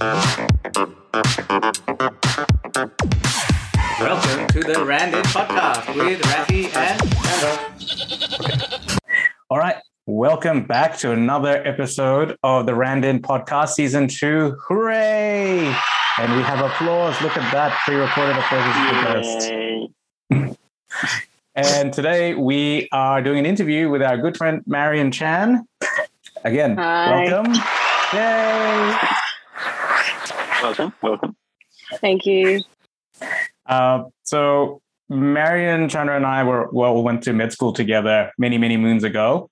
Welcome to the Randin podcast with Raffy and Chandra. All right, welcome back to another episode of the Randin podcast, season two. Hooray! And we have applause. Look at that pre-recorded applause is the best. and today we are doing an interview with our good friend Marion Chan. Again, Hi. welcome. Yay! Welcome, welcome. Thank you. Uh, so Marion, Chandra, and I were well went to med school together many, many moons ago.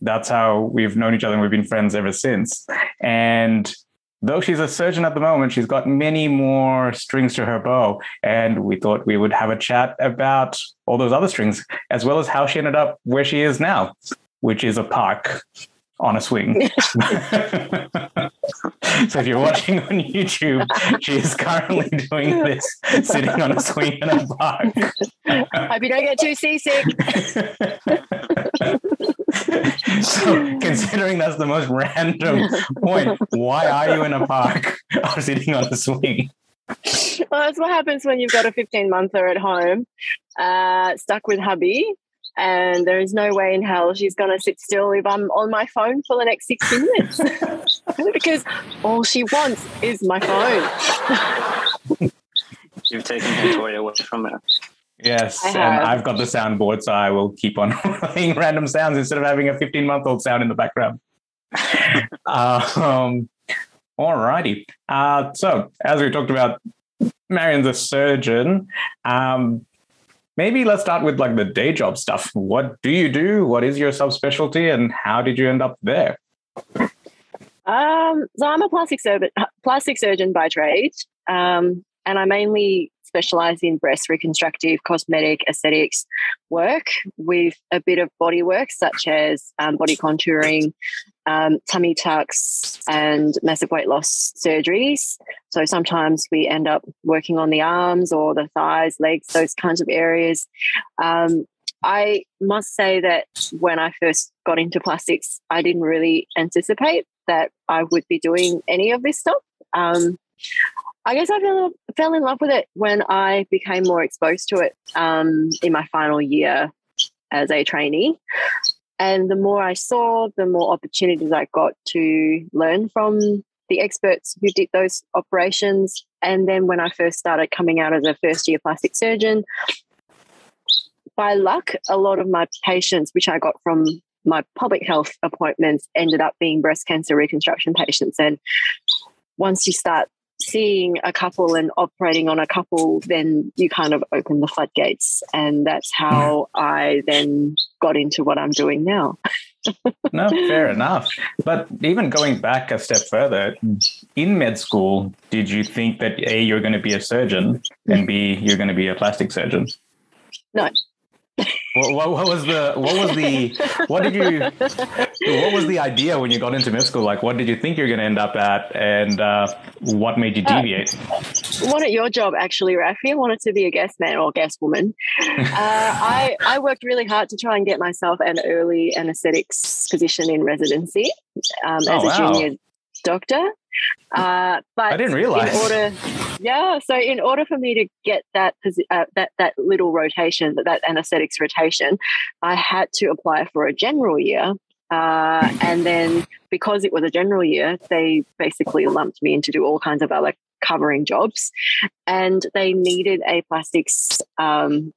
That's how we've known each other and we've been friends ever since. And though she's a surgeon at the moment, she's got many more strings to her bow. And we thought we would have a chat about all those other strings, as well as how she ended up where she is now, which is a park on a swing. so if you're watching on YouTube, she is currently doing this sitting on a swing in a park. Hope you don't get too seasick. so considering that's the most random point, why are you in a park or sitting on a swing? Well, that's what happens when you've got a 15 monther at home, uh, stuck with hubby, and there is no way in hell she's going to sit still if I'm on my phone for the next 60 minutes. because all she wants is my phone. You've taken her toy away from her. Yes, and. I've got the soundboard, so I will keep on playing random sounds instead of having a 15 month old sound in the background. um, alrighty. Uh, so, as we talked about, Marion's a surgeon. Um, maybe let's start with like the day job stuff. What do you do? What is your subspecialty, and how did you end up there? Um, so I'm a plastic surgeon, plastic surgeon by trade, um, and I mainly specialize in breast reconstructive, cosmetic, aesthetics work with a bit of body work, such as um, body contouring, um, tummy tucks, and massive weight loss surgeries. So sometimes we end up working on the arms or the thighs, legs, those kinds of areas. Um, I must say that when I first got into plastics, I didn't really anticipate that I would be doing any of this stuff. Um, I guess I fell, fell in love with it when I became more exposed to it um, in my final year as a trainee. And the more I saw, the more opportunities I got to learn from the experts who did those operations. And then when I first started coming out as a first year plastic surgeon, by luck, a lot of my patients, which I got from my public health appointments, ended up being breast cancer reconstruction patients. And once you start seeing a couple and operating on a couple, then you kind of open the floodgates. And that's how I then got into what I'm doing now. No, fair enough. But even going back a step further, in med school, did you think that A, you're going to be a surgeon and B, you're going to be a plastic surgeon? No. What, what, what was the what was the what did you what was the idea when you got into med school? Like, what did you think you're going to end up at, and uh, what made you Uh, deviate? wanted your job actually, Raffy. I wanted to be a guest man or guest woman. Uh, I I worked really hard to try and get myself an early anaesthetics position in residency um, Oh, as wow. a junior doctor. Uh, but I didn't realize. In order, yeah. So in order for me to get that uh, that that little rotation, that that anaesthetics rotation, I had to apply for a general year. Uh, and then because it was a general year, they basically lumped me in to do all kinds of other covering jobs, and they needed a plastics um,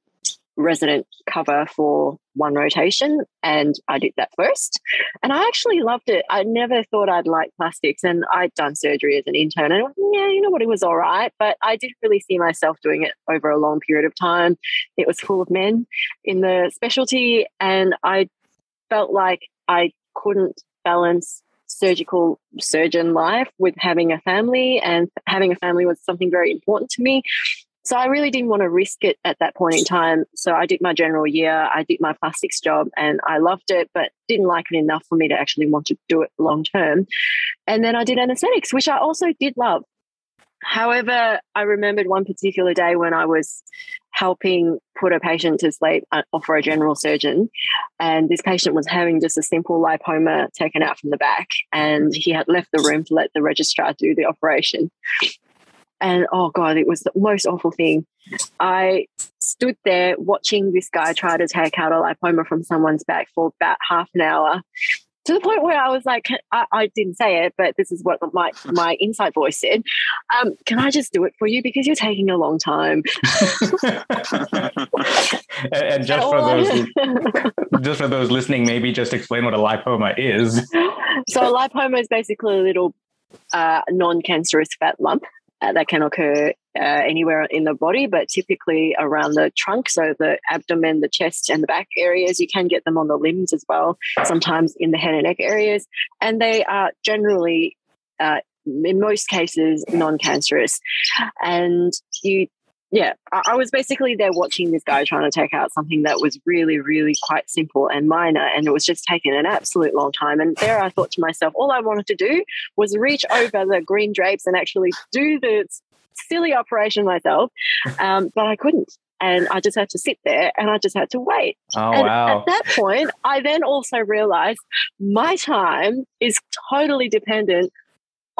resident cover for one rotation, and I did that first. And I actually loved it. I never thought I'd like plastics, and I'd done surgery as an intern, and yeah, you know what, it was all right, but I didn't really see myself doing it over a long period of time. It was full of men in the specialty, and I felt like I couldn't balance surgical surgeon life with having a family, and having a family was something very important to me. So I really didn't want to risk it at that point in time. So I did my general year, I did my plastics job, and I loved it, but didn't like it enough for me to actually want to do it long term. And then I did anesthetics, which I also did love. However, I remembered one particular day when I was helping put a patient to sleep for a general surgeon. And this patient was having just a simple lipoma taken out from the back. And he had left the room to let the registrar do the operation. And oh God, it was the most awful thing. I stood there watching this guy try to take out a lipoma from someone's back for about half an hour to the point where I was like, I, I, didn't say it, but this is what my my inside voice said. Um, can I just do it for you because you're taking a long time? and, just for those just for those listening, maybe just explain what a lipoma is. So a lipoma is basically a little uh, non-cancerous fat lump that can occur uh, anywhere in the body, but typically around the trunk, so the abdomen, the chest, and the back areas. You can get them on the limbs as well, sometimes in the head and neck areas, and they are generally. Uh, in most cases, non-cancerous, and you yeah, I, was basically there watching this guy trying to take out something that was really, really quite simple and minor. And it was just taking an absolute long time. And there I thought to myself, all I wanted to do was reach over the green drapes and actually do the silly operation myself. Um, but I couldn't. And I just had to sit there and I just had to wait. Oh, and wow. At that point, I then also realized my time is totally dependent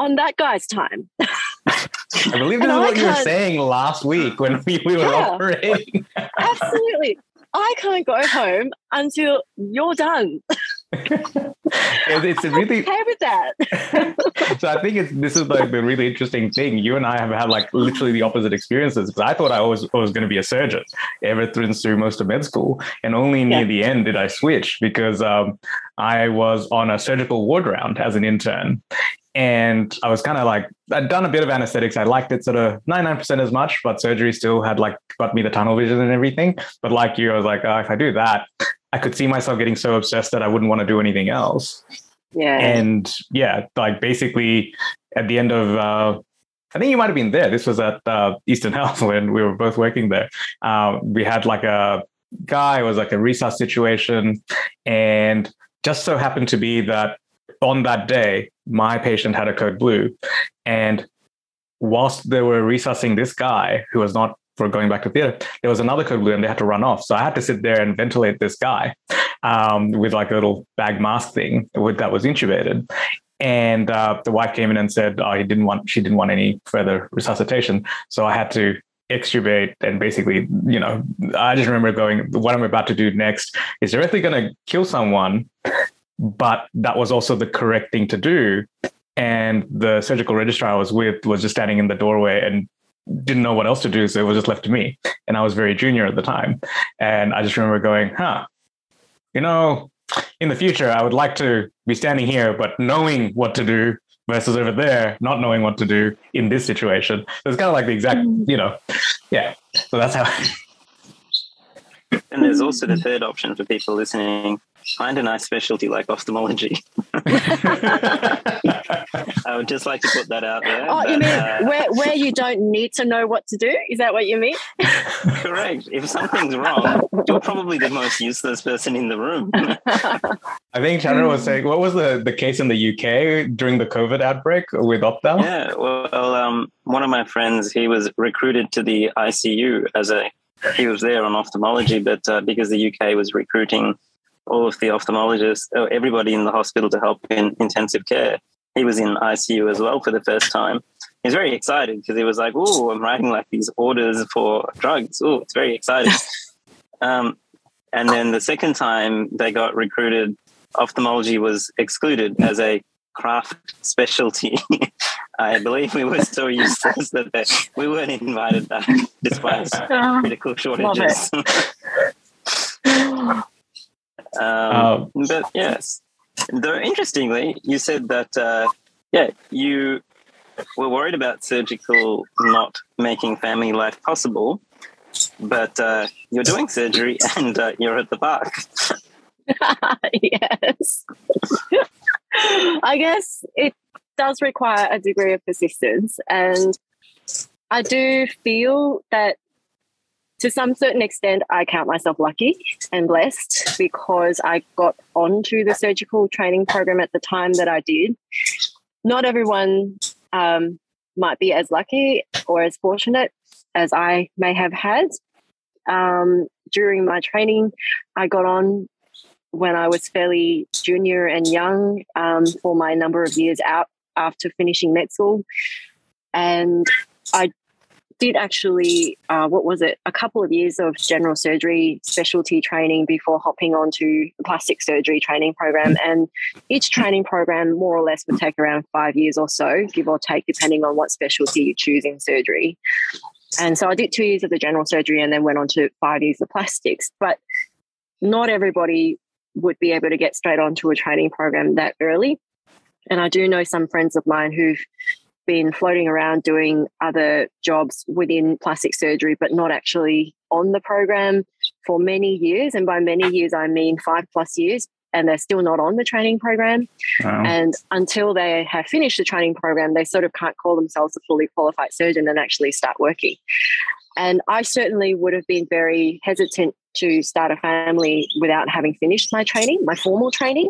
on that guy's time. I believe this is what you were saying last week when we, we were yeah, operating. absolutely. I can't go home until you're done. it's really okay with that. so I think it's this is like the really interesting thing. You and I have had like literally the opposite experiences because I thought I was was going to be a surgeon ever through through most of med school, and only near yeah. the end did I switch because um, I was on a surgical ward round as an intern, and I was kind of like, I'd done a bit of anesthetics. I liked it sort of 99% as much, but surgery still had like got me the tunnel vision and everything. But like you, I was like, oh, if I do that, I could see myself getting so obsessed that I wouldn't want to do anything else. Yeah. And yeah, like basically at the end of, uh, I think you might have been there. This was at uh, Eastern Health when we were both working there. Uh, we had like a guy, it was like a resus situation. And just so happened to be that on that day, my patient had a code blue. And whilst they were resuscitating this guy who was not for going back to theater, there was another code blue and they had to run off. So I had to sit there and ventilate this guy um, with like a little bag mask thing with, that was intubated. And uh, the wife came in and said, "Oh, he didn't want. She didn't want any further resuscitation." So I had to extubate and basically, you know, I just remember going, "What I'm about to do next is directly going to kill someone but that was also the correct thing to do. And the surgical registrar I was with was just standing in the doorway and didn't know what else to do. So it was just left to me. And I was very junior at the time. And I just remember going, huh, you know, in the future, I would like to be standing here, but knowing what to do versus over there, not knowing what to do in this situation. So it's kind of like the exact, mm. you know, yeah. So that's how. and there's also the third option for people listening find a nice specialty like ophthalmology. I would just like to put that out there. Oh, but, you mean uh, where, where you don't need to know what to do? Is that what you mean? correct. If something's wrong, you're probably the most useless person in the room. I think Chandra was saying, what was the, the case in the UK during the COVID outbreak with Ophthal? Yeah, well, um, one of my friends, he was recruited to the ICU as a, he was there on ophthalmology, but uh, because the UK was recruiting all of the ophthalmologists, uh, everybody in the hospital to help in intensive care. He was in ICU as well for the first time. He was very excited because he was like, "Oh, I'm writing like these orders for drugs. Oh, it's very exciting." um, and then the second time they got recruited, ophthalmology was excluded as a craft specialty. I believe we were so useless that they, we weren't invited back despite medical shortages. Um, um, but yes, though interestingly, you said that uh, yeah, you were worried about surgical not making family life possible, but uh, you're doing surgery and uh, you're at the park. yes, I guess it does require a degree of persistence, and I do feel that to some certain extent, I count myself lucky and blessed because I got onto the surgical training program at the time that I did. Not everyone um, might be as lucky or as fortunate as I may have had. Um, during my training, I got on when I was fairly junior and young um, for my number of years out after finishing med school. And I did actually, uh, what was it, a couple of years of general surgery specialty training before hopping onto the plastic surgery training program. And each training program, more or less, would take around five years or so, give or take, depending on what specialty you choose in surgery. And so I did two years of the general surgery and then went on to five years of plastics. But not everybody would be able to get straight onto a training program that early. And I do know some friends of mine who've been floating around doing other jobs within plastic surgery, but not actually on the program for many years. And by many years, I mean five plus years. And they're still not on the training program. Wow. And until they have finished the training program, they sort of can't call themselves a fully qualified surgeon and actually start working. And I certainly would have been very hesitant to start a family without having finished my training, my formal training,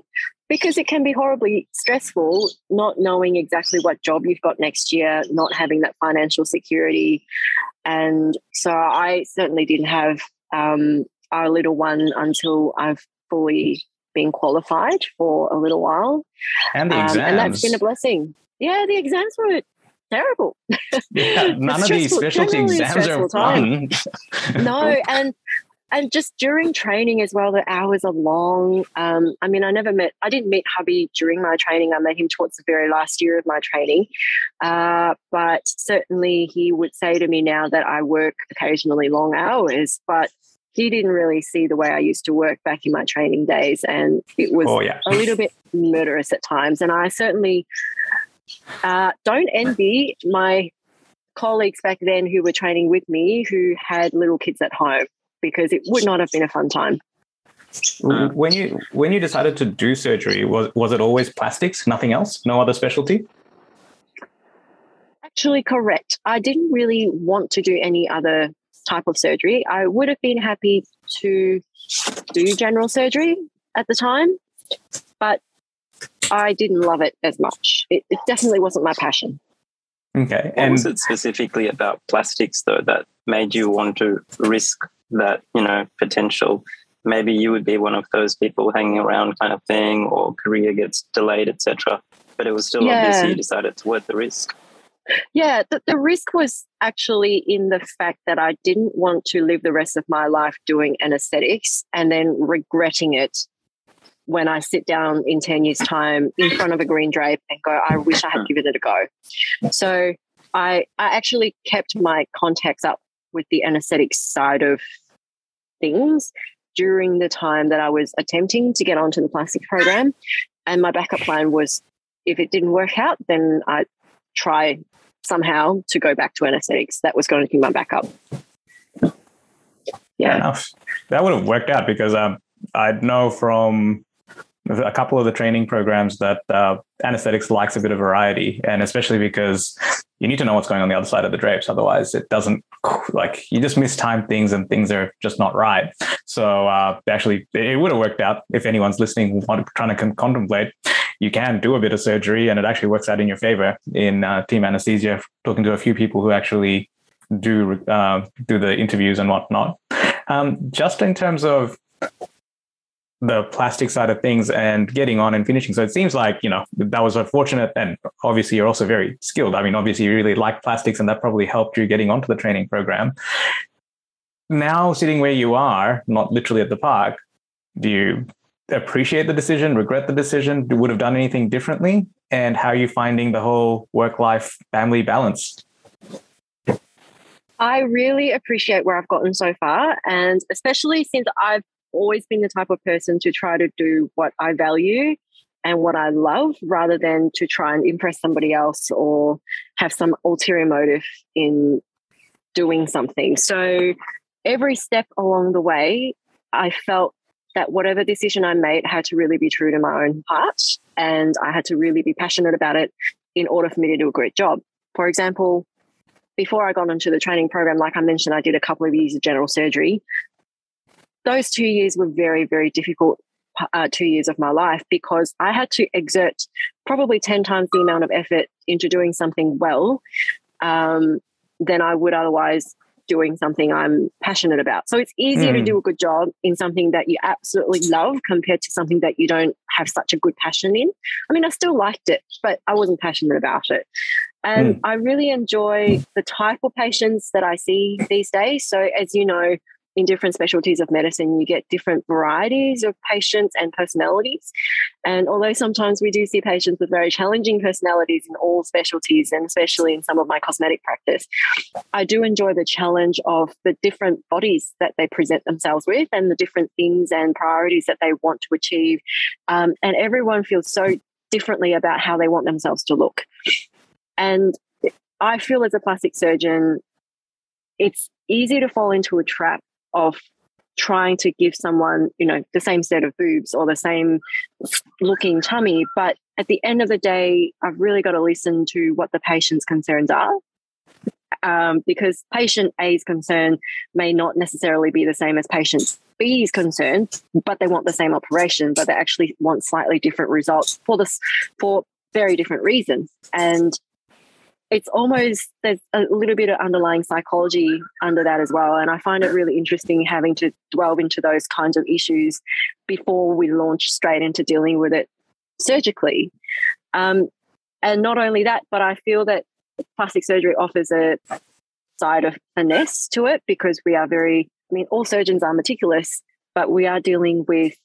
because it can be horribly stressful not knowing exactly what job you've got next year, not having that financial security. And so I certainly didn't have um, our little one until I've fully been qualified for a little while. And the exams. Um, and that's been a blessing. Yeah, the exams were terrible. Yeah, none of these specialty exams are fun. no, and and just during training as well, the hours are long. Um, I mean, I never met, I didn't meet hubby during my training. I met him towards the very last year of my training. Uh, but certainly he would say to me now that I work occasionally long hours, but he didn't really see the way I used to work back in my training days. And it was oh, yeah. a little bit murderous at times. And I certainly uh, don't envy my colleagues back then who were training with me who had little kids at home because it would not have been a fun time. Mm. Um, when you when you decided to do surgery, was was it always plastics, nothing else, no other specialty? Actually, correct. I didn't really want to do any other type of surgery. I would have been happy to do general surgery at the time, but I didn't love it as much. It, it definitely wasn't my passion. Okay. What and was it specifically about plastics though that made you want to risk that you know potential maybe you would be one of those people hanging around kind of thing or career gets delayed etc but it was still yeah. obvious you decided it's worth the risk yeah the, the risk was actually in the fact that i didn't want to live the rest of my life doing anesthetics and then regretting it when i sit down in 10 years time in front of a green drape and go i wish i had given it a go so i i actually kept my contacts up with the anesthetic side of things during the time that I was attempting to get onto the plastic program. And my backup plan was if it didn't work out, then I'd try somehow to go back to anesthetics. That was going to be my backup. Yeah. That would have worked out because um, I know from a couple of the training programs that uh, anesthetics likes a bit of variety, and especially because you need to know what's going on the other side of the drapes. Otherwise, it doesn't like you just mistime things and things are just not right. So uh, actually, it would have worked out if anyone's listening, trying to con- contemplate. You can do a bit of surgery, and it actually works out in your favor in uh, team anesthesia. Talking to a few people who actually do uh, do the interviews and whatnot. Um, just in terms of the plastic side of things and getting on and finishing. So it seems like, you know, that was fortunate. And obviously, you're also very skilled. I mean, obviously, you really like plastics, and that probably helped you getting onto the training program. Now, sitting where you are, not literally at the park, do you appreciate the decision, regret the decision, would have done anything differently? And how are you finding the whole work life family balance? I really appreciate where I've gotten so far. And especially since I've always been the type of person to try to do what I value and what I love rather than to try and impress somebody else or have some ulterior motive in doing something. So every step along the way, I felt that whatever decision I made had to really be true to my own heart and I had to really be passionate about it in order for me to do a great job. For example, before I got into the training program, like I mentioned, I did a couple of years of general surgery those two years were very, very difficult uh, two years of my life because I had to exert probably 10 times the amount of effort into doing something well um, than I would otherwise doing something I'm passionate about. So it's easier mm. to hmm. do a good job in something that you absolutely love compared to something that you don't have such a good passion in. I mean, I still liked it, but I wasn't passionate about it. And mm. I really enjoy the type of patients that I see these days. So, as you know, in different specialties of medicine, you get different varieties of patients and personalities. And although sometimes we do see patients with very challenging personalities in all specialties, and especially in some of my cosmetic practice, I do enjoy the challenge of the different bodies that they present themselves with and the different things and priorities that they want to achieve. Um, and everyone feels so differently about how they want themselves to look. And I feel as a plastic surgeon, it's easy to fall into a trap of trying to give someone, you know, the same set of boobs or the same looking tummy. But at the end of the day, I've really got to listen to what the patient's concerns are. Um, because patient A's concern may not necessarily be the same as patient B's concern, but they want the same operation, but they actually want slightly different results for this for very different reasons. And it's almost there's a little bit of underlying psychology under that as well. And I find it really interesting having to delve into those kinds of issues before we launch straight into dealing with it surgically. Um, and not only that, but I feel that plastic surgery offers a side of finesse to it because we are very, I mean, all surgeons are meticulous, but we are dealing with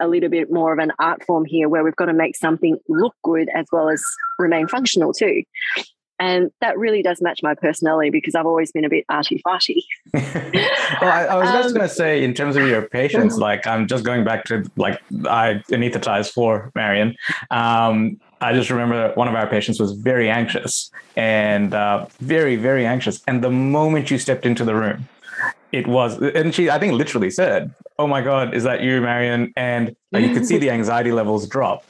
a little bit more of an art form here where we've got to make something look good as well as remain functional too. And that really does match my personality because I've always been a bit arty farty. well, I, I was um, just going to say, in terms of your patients, like I'm just going back to like I anesthetized for Marion. Um, I just remember one of our patients was very anxious and uh, very, very anxious. And the moment you stepped into the room, it was, and she, I think, literally said, "Oh my God, is that you, Marion?" And uh, you could see the anxiety levels drop.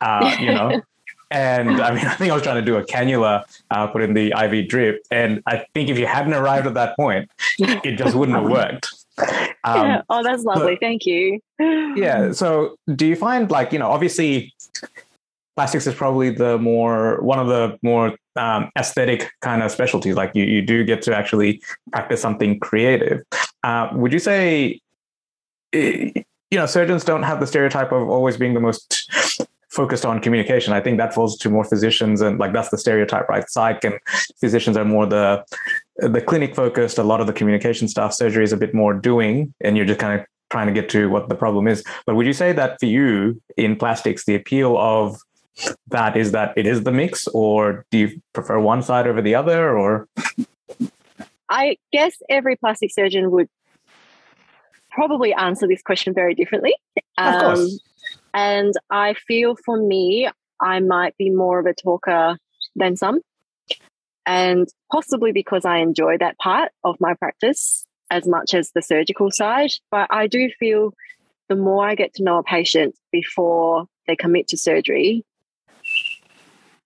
Uh, you know, and I mean, I think I was trying to do a cannula, uh, put in the IV drip. And I think if you hadn't arrived at that point, it just wouldn't have worked. Um, yeah. Oh, that's lovely. But, Thank you. yeah. So do you find like, you know, obviously plastics is probably the more, one of the more um, aesthetic kind of specialties. Like you, you do get to actually practice something creative. Uh, would you say, eh, you know, surgeons don't have the stereotype of always being the most focused on communication. I think that falls to more physicians, and like that's the stereotype, right? Psych and physicians are more the the clinic focused. A lot of the communication stuff, surgery is a bit more doing, and you're just kind of trying to get to what the problem is. But would you say that for you in plastics, the appeal of that is that it is the mix, or do you prefer one side over the other, or? I guess every plastic surgeon would probably answer this question very differently. Of course. Um, And I feel for me, I might be more of a talker than some. And possibly because I enjoy that part of my practice as much as the surgical side. But I do feel the more I get to know a patient before they commit to surgery,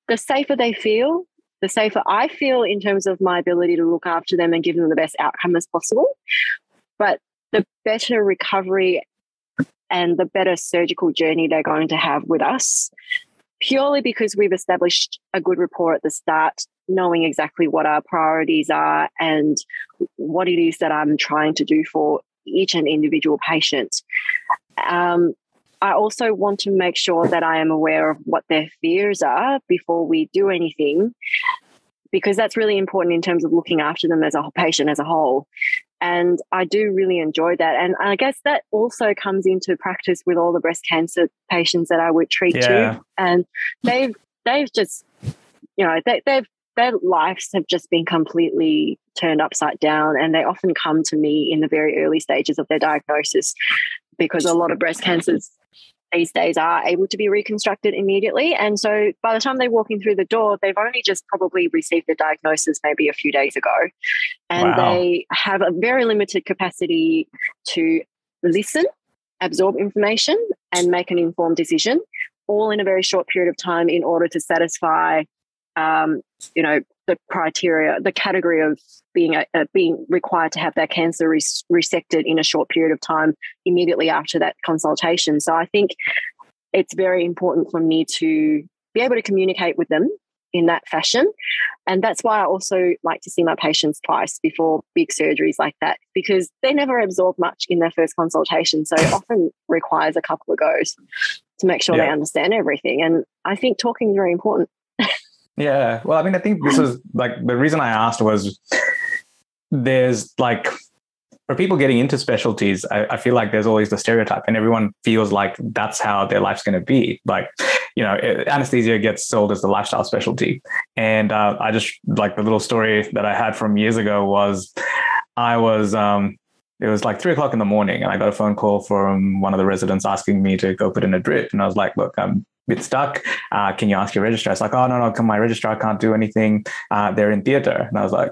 the safer they feel, the safer I feel in terms of my ability to look after them and give them the best outcome as possible. But the better recovery and the better surgical journey they're going to have with us, purely because we've established a good rapport at the start, knowing exactly what our priorities are and what it is that I'm trying to do for each and individual patient. Um, I also want to make sure that I am aware of what their fears are before we do anything, because that's really important in terms of looking after them as a patient as a whole. And I do really enjoy that. And I guess that also comes into practice with all the breast cancer patients that I would treat yeah. too. And they've they've just, you know, they, they've their lives have just been completely turned upside down. And they often come to me in the very early stages of their diagnosis because a lot of breast cancers these days are able to be reconstructed immediately. And so by the time they're walking through the door, they've only just probably received the diagnosis maybe a few days ago. And wow. they have a very limited capacity to listen, absorb information, and make an informed decision, all in a very short period of time in order to satisfy um, you know, the criteria, the category of being a, a being required to have their cancer res- resected in a short period of time immediately after that consultation. So I think it's very important for me to be able to communicate with them in that fashion. And that's why I also like to see my patients twice before big surgeries like that, because they never absorb much in their first consultation. So it often requires a couple of goes to make sure yeah. they understand everything. And I think talking is very important. Yeah. Well, I mean, I think this is like the reason I asked was there's like for people getting into specialties, I, I, feel like there's always the stereotype, and everyone feels like that's how their life's going to be. Like, you know, anesthesia gets sold as the lifestyle specialty. And uh, I just like the little story that I had from years ago was I was, um, it was like three o'clock in the morning, and I got a phone call from one of the residents asking me to go put in a drip. And I was like, look, I'm bit stuck. Uh, can you ask your registrar? It's like, oh no, no, come my registrar can't do anything. Uh, they're in theater. And I was like,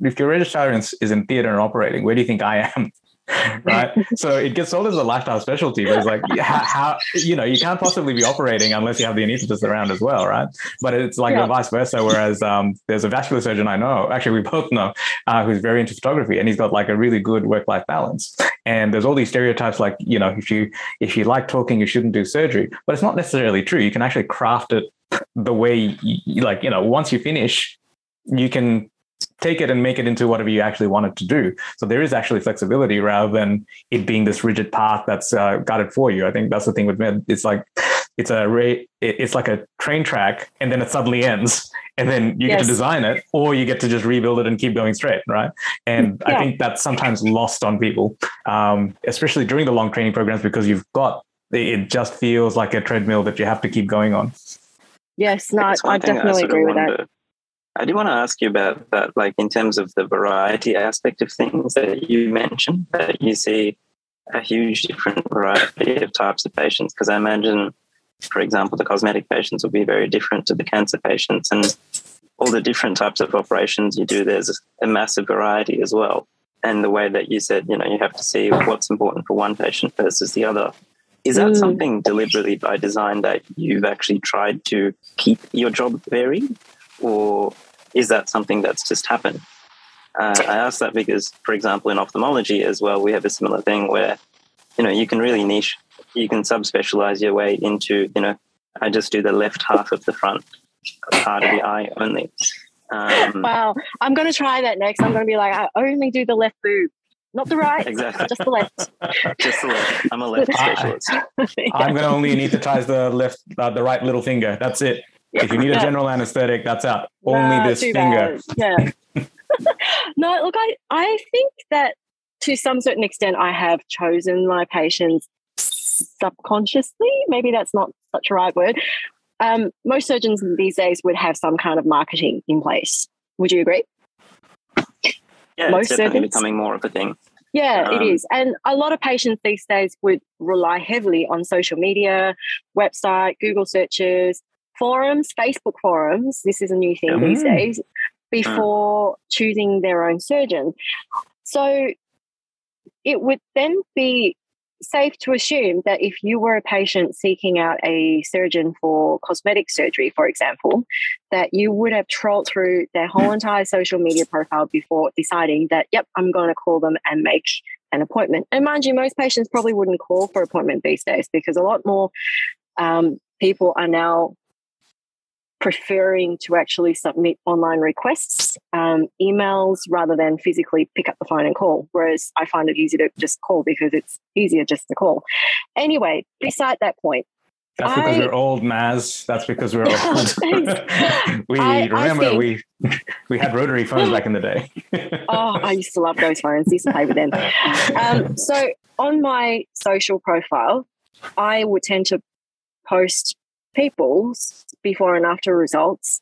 if your registrar is in theater and operating, where do you think I am? right. so it gets sold as a lifestyle specialty, but it's like how, how, you know you can't possibly be operating unless you have the anesthetist around as well, right? But it's like yeah. vice versa. Whereas um, there's a vascular surgeon I know, actually we both know, uh, who's very into photography, and he's got like a really good work life balance. And there's all these stereotypes like you know if you if you like talking, you shouldn't do surgery, but it's not necessarily true. You can actually craft it the way you, like you know once you finish, you can take it and make it into whatever you actually want it to do. So there is actually flexibility rather than it being this rigid path that's uh, got it for you. I think that's the thing with med. It's like it's a rate. It's like a train track, and then it suddenly ends, and then you yes. get to design it, or you get to just rebuild it and keep going straight, right? And yeah. I think that's sometimes lost on people, um, especially during the long training programs, because you've got it just feels like a treadmill that you have to keep going on. Yes, no, I definitely agree with that I do want to ask you about that, like in terms of the variety aspect of things that you mentioned, that you see a huge different variety of types of patients. Because I imagine, for example, the cosmetic patients will be very different to the cancer patients, and all the different types of operations you do, there's a massive variety as well. And the way that you said, you know, you have to see what's important for one patient versus the other. Is that mm. something deliberately by design that you've actually tried to keep your job varied? Or is that something that's just happened? Uh, I ask that because, for example, in ophthalmology as well, we have a similar thing where, you know, you can really niche, you can subspecialize your way into, you know, I just do the left half of the front part of the eye only. Um, wow, I'm going to try that next. I'm going to be like, I only do the left boob, not the right, exactly, just the left. just the left. I'm a left specialist. yeah. I'm going to only anesthetize the left, uh, the right little finger. That's it. If you need a general anesthetic, that's out. Only this finger. Bad. Yeah. no, look, I, I think that to some certain extent, I have chosen my patients subconsciously. Maybe that's not such a right word. Um, most surgeons these days would have some kind of marketing in place. Would you agree? Yeah, most it's definitely surgeons? becoming more of a thing. Yeah, um, it is. And a lot of patients these days would rely heavily on social media, website, Google searches, forums, Facebook forums, this is a new thing mm. these days, before mm. choosing their own surgeon. So it would then be safe to assume that if you were a patient seeking out a surgeon for cosmetic surgery, for example, that you would have trolled through their whole entire social media profile before deciding that, yep, I'm going to call them and make an appointment. And mind you, most patients probably wouldn't call for appointment these days because a lot more um, people are now preferring to actually submit online requests, um, emails, rather than physically pick up the phone and call. Whereas I find it easy to just call because it's easier just to call. Anyway, beside that point, that's because I, we're old, Maz. That's because we're old. we I, remember I think, we we had rotary phones back in the day. oh, I used to love those phones. I used to play with them. Um, so on my social profile, I would tend to post people's before and after results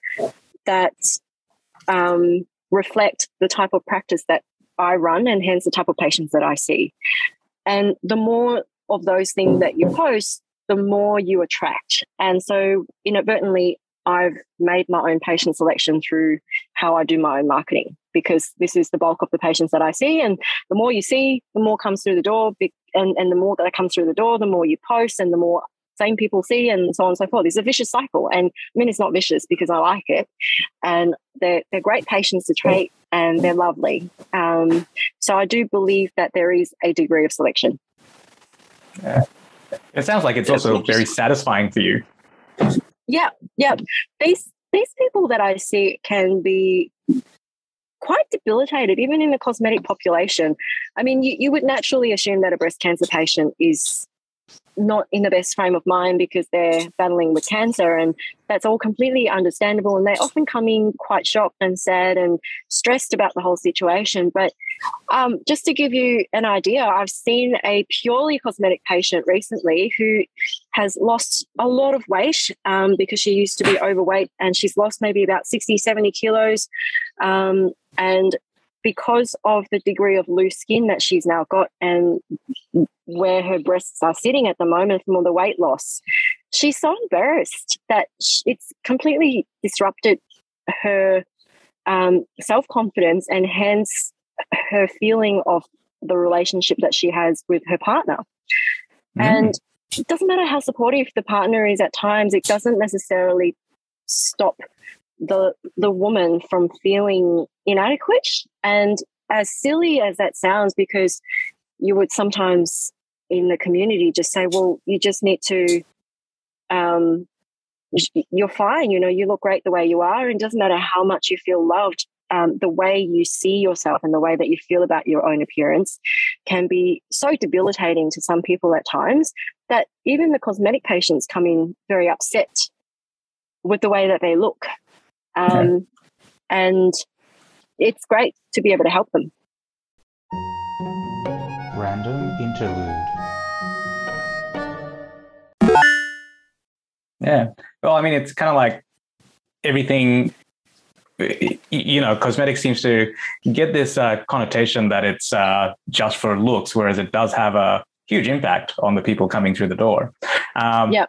that um, reflect the type of practice that I run and hence the type of patients that I see. And the more of those things that you post, the more you attract. And so inadvertently, I've made my own patient selection through how I do my own marketing because this is the bulk of the patients that I see. And the more you see, the more comes through the door. And, and the more that comes through the door, the more you post and the more same people see and so on and so forth. It's a vicious cycle. And I mean, it's not vicious because I like it. And they're, they're great patients to treat and they're lovely. Um, so I do believe that there is a degree of selection. Yeah. It sounds like it's also very satisfying for you. Yeah, yeah. These these people that I see can be quite debilitated, even in the cosmetic population. I mean, you, you would naturally assume that a breast cancer patient is not in the best frame of mind because they're battling with cancer and that's all completely understandable and they often come in quite shocked and sad and stressed about the whole situation. But um, just to give you an idea i've seen a purely cosmetic patient recently who has lost a lot of weight um, because she used to be overweight and she's lost maybe about 60 70 kilos um, and because of the degree of loose skin that she's now got and where her breasts are sitting at the moment from all the weight loss, she's so embarrassed that it's completely disrupted her um, self confidence and hence her feeling of the relationship that she has with her partner. Mm. And it doesn't matter how supportive the partner is at times, it doesn't necessarily stop the the woman from feeling inadequate and as silly as that sounds because you would sometimes in the community just say well you just need to um you're fine you know you look great the way you are and doesn't matter how much you feel loved um, the way you see yourself and the way that you feel about your own appearance can be so debilitating to some people at times that even the cosmetic patients come in very upset with the way that they look um, okay. And it's great to be able to help them. Random interlude. Yeah. Well, I mean, it's kind of like everything you know, cosmetics seems to get this uh, connotation that it's uh, just for looks, whereas it does have a huge impact on the people coming through the door. Um, yeah.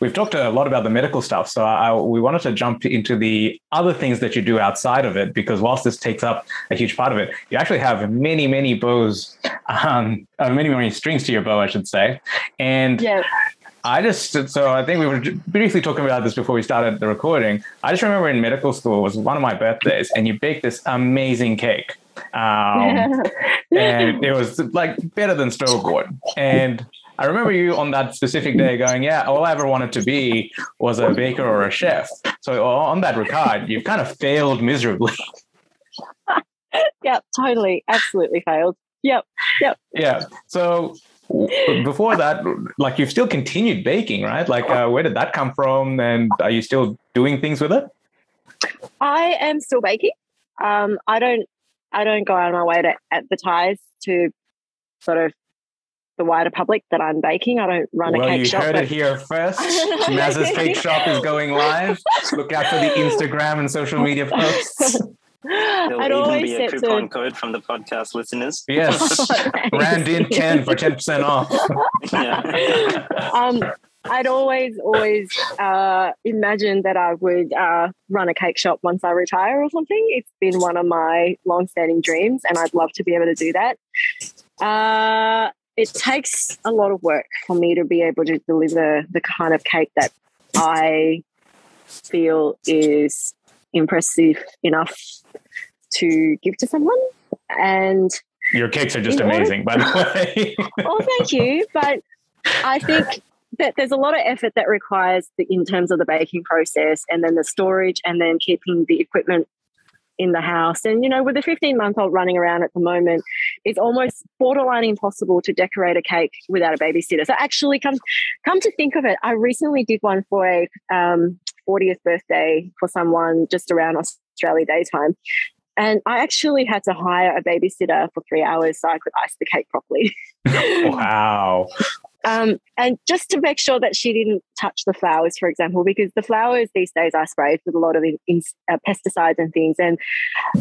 We've talked a lot about the medical stuff. So I, we wanted to jump into the other things that you do outside of it, because whilst this takes up a huge part of it, you actually have many, many bows, um, uh, many, many strings to your bow, I should say. And yeah. I just so I think we were briefly talking about this before we started the recording. I just remember in medical school it was one of my birthdays, and you baked this amazing cake, um, and it was like better than bought. And I remember you on that specific day going, "Yeah, all I ever wanted to be was a baker or a chef." So on that regard, you've kind of failed miserably. yep, totally, absolutely failed. Yep, yep. Yeah. So before that, like you've still continued baking, right? Like, uh, where did that come from? And are you still doing things with it? I am still baking. Um, I don't, I don't go out of my way to advertise to sort of the wider public that I'm baking. I don't run well, a cake shop. Well, you heard it here first. Maz's Cake Shop is going live. Look out for the Instagram and social media posts. There'll I'd even be a coupon to... code from the podcast listeners. Yes, Randin ten for ten percent off. yeah. Um, I'd always, always uh, imagined that I would uh, run a cake shop once I retire or something. It's been one of my long-standing dreams, and I'd love to be able to do that. Uh, it takes a lot of work for me to be able to deliver the kind of cake that I feel is impressive enough to give to someone. And your cakes are just amazing, order- by the way. oh, thank you. But I think that there's a lot of effort that requires the, in terms of the baking process and then the storage and then keeping the equipment in the house. And, you know, with a 15 month old running around at the moment, it's almost borderline impossible to decorate a cake without a babysitter. So actually come, come to think of it, I recently did one for a um, 40th birthday for someone just around Australia Day time. And I actually had to hire a babysitter for three hours so I could ice the cake properly. wow. Um, and just to make sure that she didn't touch the flowers, for example, because the flowers these days are sprayed with a lot of in, in, uh, pesticides and things, and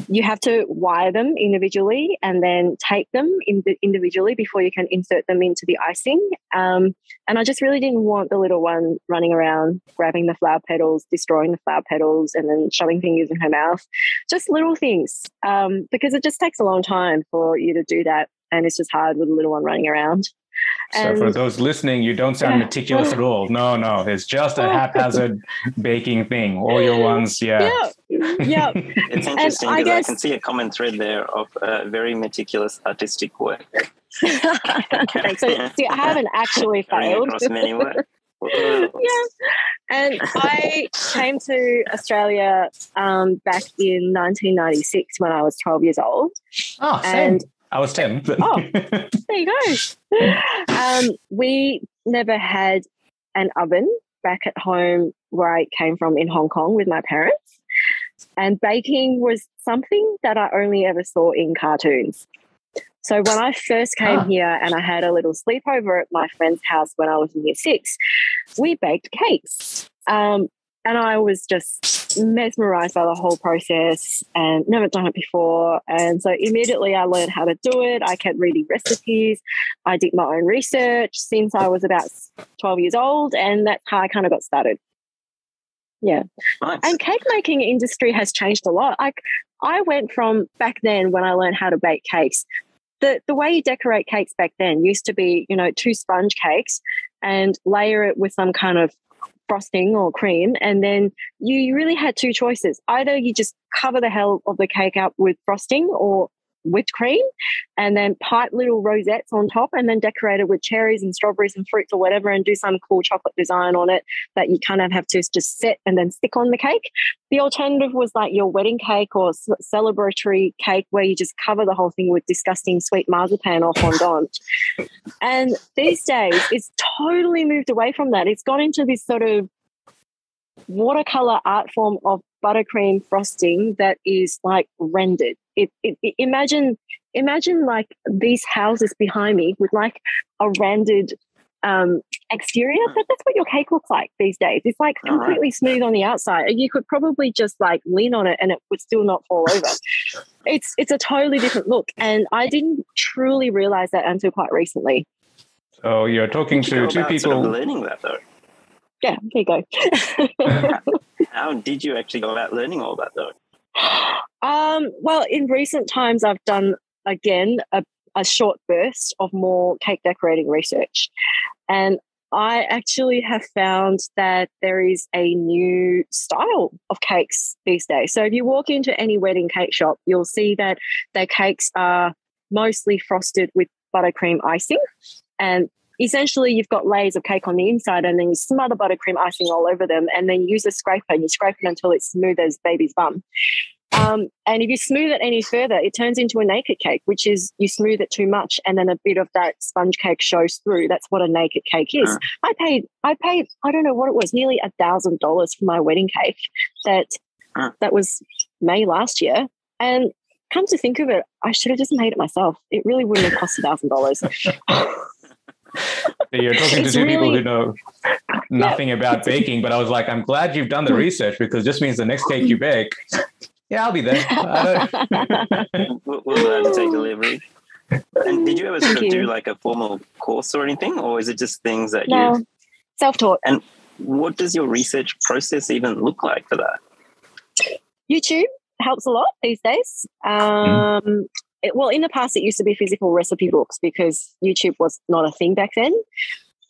you have to wire them individually and then tape them in, individually before you can insert them into the icing. Um, and I just really didn't want the little one running around grabbing the flower petals, destroying the flower petals, and then shoving fingers in her mouth. Just little things, um, because it just takes a long time for you to do that, and it's just hard with a little one running around. So for those listening, you don't sound meticulous at all. No, no, it's just a haphazard baking thing. All your ones, yeah. Yeah. yeah. it's interesting because I, guess... I, can see a common thread there of uh, very meticulous artistic work. Thanks. So, see, I haven't actually failed. Across many work. yeah, And I came to Australia um, back in 1996 when I was 12 years old. Oh, same. And I was 10. But Oh. there you go. Um, we never had an oven back at home where I came from in Hong Kong with my parents. And baking was something that I only ever saw in cartoons. So when I first came Ah. here and I had a little sleepover at my friend's house when I was in year six, we baked cakes. Um, and I was just mesmerized by the whole process and never done it before. And so immediately I learned how to do it. I kept reading recipes. I did my own research since I was about 12 years old. And that's how I kind of got started. Yeah. Nice. And cake making industry has changed a lot. Like I went from back then when I learned how to bake cakes. The the way you decorate cakes back then used to be, you know, two sponge cakes and layer it with some kind of frosting or cream. And then you really had two choices. Either you just cover the hell of the cake up with frosting or whipped cream and then pipe little rosettes on top and then decorate it with cherries and strawberries and fruits or whatever and do some cool chocolate design on it that you kind of have to just set and then stick on the cake. The alternative was like your wedding cake or celebratory cake where you just cover the whole thing with disgusting sweet marzipan or fondant. and these days, it's totally moved away from that. It's gone into this sort of watercolor art form of buttercream frosting that is like rendered. It, it, it- imagine imagine like these houses behind me with like a rendered um, exterior. But that's what your cake looks like these days. It's like All right. completely smooth on the outside. You could probably just like lean on it and it would still not fall over. It's it's a totally different look, and I didn't truly realize that until quite recently. so you're talking Did you to two about sort of people. learning that though. Yeah, there you go. How did you actually go about learning all that though? Um, well, in recent times, I've done again a, a short burst of more cake decorating research. And I actually have found that there is a new style of cakes these days. So if you walk into any wedding cake shop, you'll see that their cakes are mostly frosted with buttercream icing. And essentially, you've got layers of cake on the inside, and then you smother buttercream icing all over them, and then you use a scraper and you scrape it until it's smooth as baby's bum. Um, and if you smooth it any further, it turns into a naked cake, which is you smooth it too much, and then a bit of that sponge cake shows through. That's what a naked cake is. Mm. I paid, I paid, I don't know what it was, nearly a thousand dollars for my wedding cake. That Mm. that was May last year, and come to think of it, I should have just made it myself. It really wouldn't have cost a thousand dollars. You're talking to It's two people who know nothing about baking, but I was like, I'm glad you've done the research because this means the next cake you bake, yeah, I'll be there. We'll, we'll learn to take delivery. And did you ever sort Thank of do like a formal course or anything, or is it just things that no, you? self-taught. And what does your research process even look like for that? YouTube helps a lot these days. Um, it, well, in the past, it used to be physical recipe books because YouTube was not a thing back then.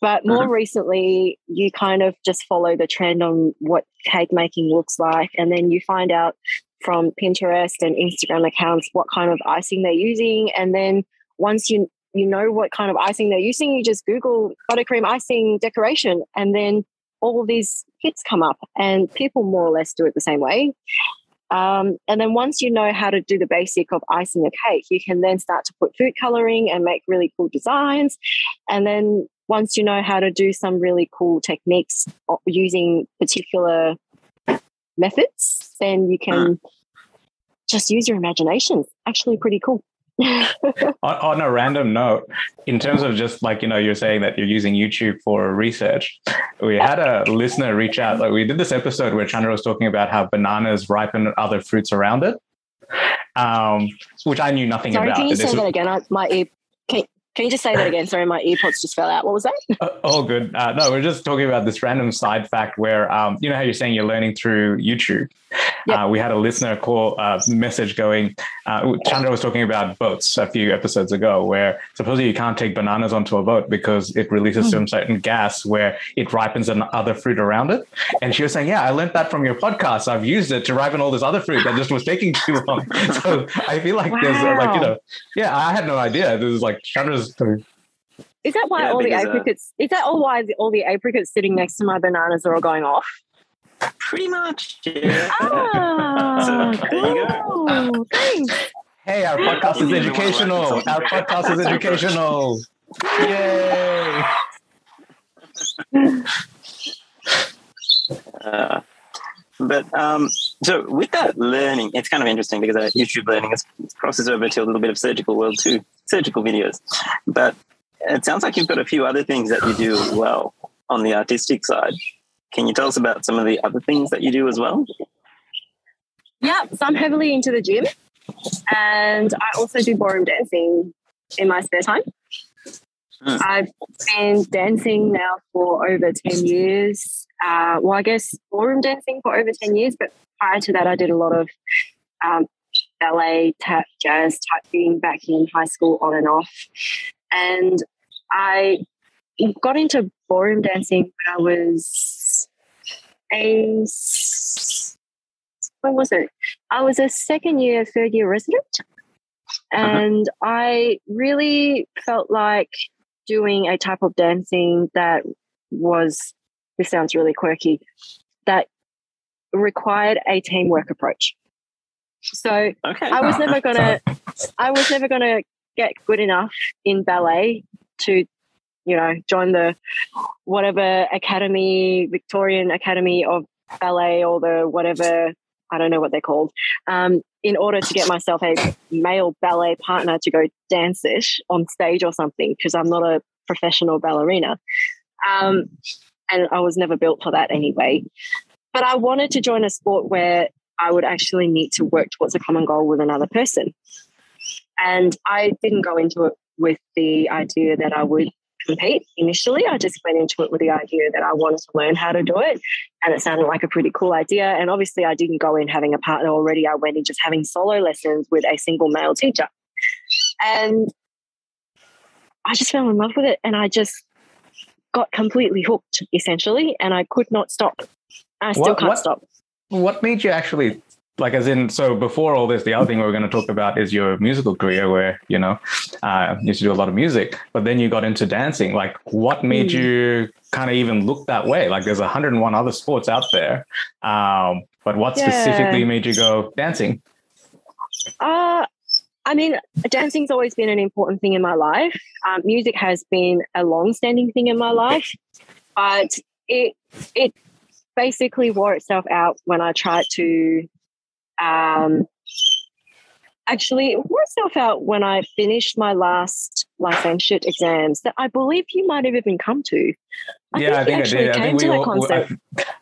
But more uh-huh. recently, you kind of just follow the trend on what cake making looks like, and then you find out from Pinterest and Instagram accounts what kind of icing they're using, and then once you you know what kind of icing they're using, you just Google buttercream icing decoration, and then all these hits come up, and people more or less do it the same way. Um, and then once you know how to do the basic of icing a cake, you can then start to put food coloring and make really cool designs. And then once you know how to do some really cool techniques using particular methods, then you can just use your imagination. Actually, pretty cool. on, on a random note, in terms of just like, you know, you're saying that you're using YouTube for research, we had a listener reach out. Like, we did this episode where Chandra was talking about how bananas ripen other fruits around it, um, which I knew nothing Sorry, about. can you This say was- that again? I, my ear. Can, can you just say that again? Sorry, my earpods just fell out. What was that? Uh, oh, good. Uh, no, we're just talking about this random side fact where, um, you know, how you're saying you're learning through YouTube. Yep. Uh, we had a listener call uh, message going. Uh, Chandra was talking about boats a few episodes ago, where supposedly you can't take bananas onto a boat because it releases some certain gas where it ripens an other fruit around it. And she was saying, "Yeah, I learned that from your podcast. I've used it to ripen all this other fruit that just was taking too long." so I feel like there's uh, like you know, yeah, I had no idea. This is like Chandra's Is that why Yeah, all the because, uh, apricots? Is that all why the- all the apricots sitting next to my bananas are all going off? Pretty much. Yeah. Ah, So, there you go. cool. Thanks. Hey, our podcast is You need to educational. Our podcast is educational. Yay! Uh, but um, so with that learning, it's kind of interesting because uh, YouTube learning is crosses over to a little bit of surgical world too, surgical videos. But it sounds like you've got a few other things that you do as well on the artistic side. Can you tell us about some of the other things that you do as well? Yeah, so I'm heavily into the gym, and I also do ballroom dancing in my spare time. Hmm. I've been dancing now for over 10 years. Uh, well, I guess ballroom dancing for over 10 years, but prior to that, I did a lot of um, ballet, tap, jazz type thing back in high school on and off. And I got into ballroom dancing when I was a when was it? I was a second year, third year resident. Uh-huh. And I really felt like doing a type of dancing that was, this sounds really quirky, that required a teamwork approach. So Okay. I was oh. never gonna I was never gonna get good enough in ballet to, you know, join the whatever academy, Victorian Academy of Ballet or the whatever I don't know what they're called. Um, in order to get myself a male ballet partner to go dance it on stage or something, because I'm not a professional ballerina. Um, and I was never built for that anyway. But I wanted to join a sport where I would actually need to work towards a common goal with another person. And I didn't go into it with the idea that I would compete initially. I just went into it with the idea that I wanted to learn how to do it. And it sounded like a pretty cool idea. And obviously, I didn't go in having a partner already. I went in just having solo lessons with a single male teacher. And I just fell in love with it. And I just got completely hooked, essentially. And I could not stop. I still What- can't what- stop. What made you actually like as in so before all this the other thing we are going to talk about is your musical career where you know uh you used to do a lot of music but then you got into dancing like what made Hmm. you kind of even look that way like there's 101 other sports out there um but what Yeah. specifically made you go dancing Uh, I mean, dancing's always been an important thing in my life. Um, music has been a long-standing thing in my life, but it it basically wore itself out when I tried to. Um, actually, it itself out when I finished my last licentiate exams that I believe you might have even come to. I yeah i think i did i think we all concept.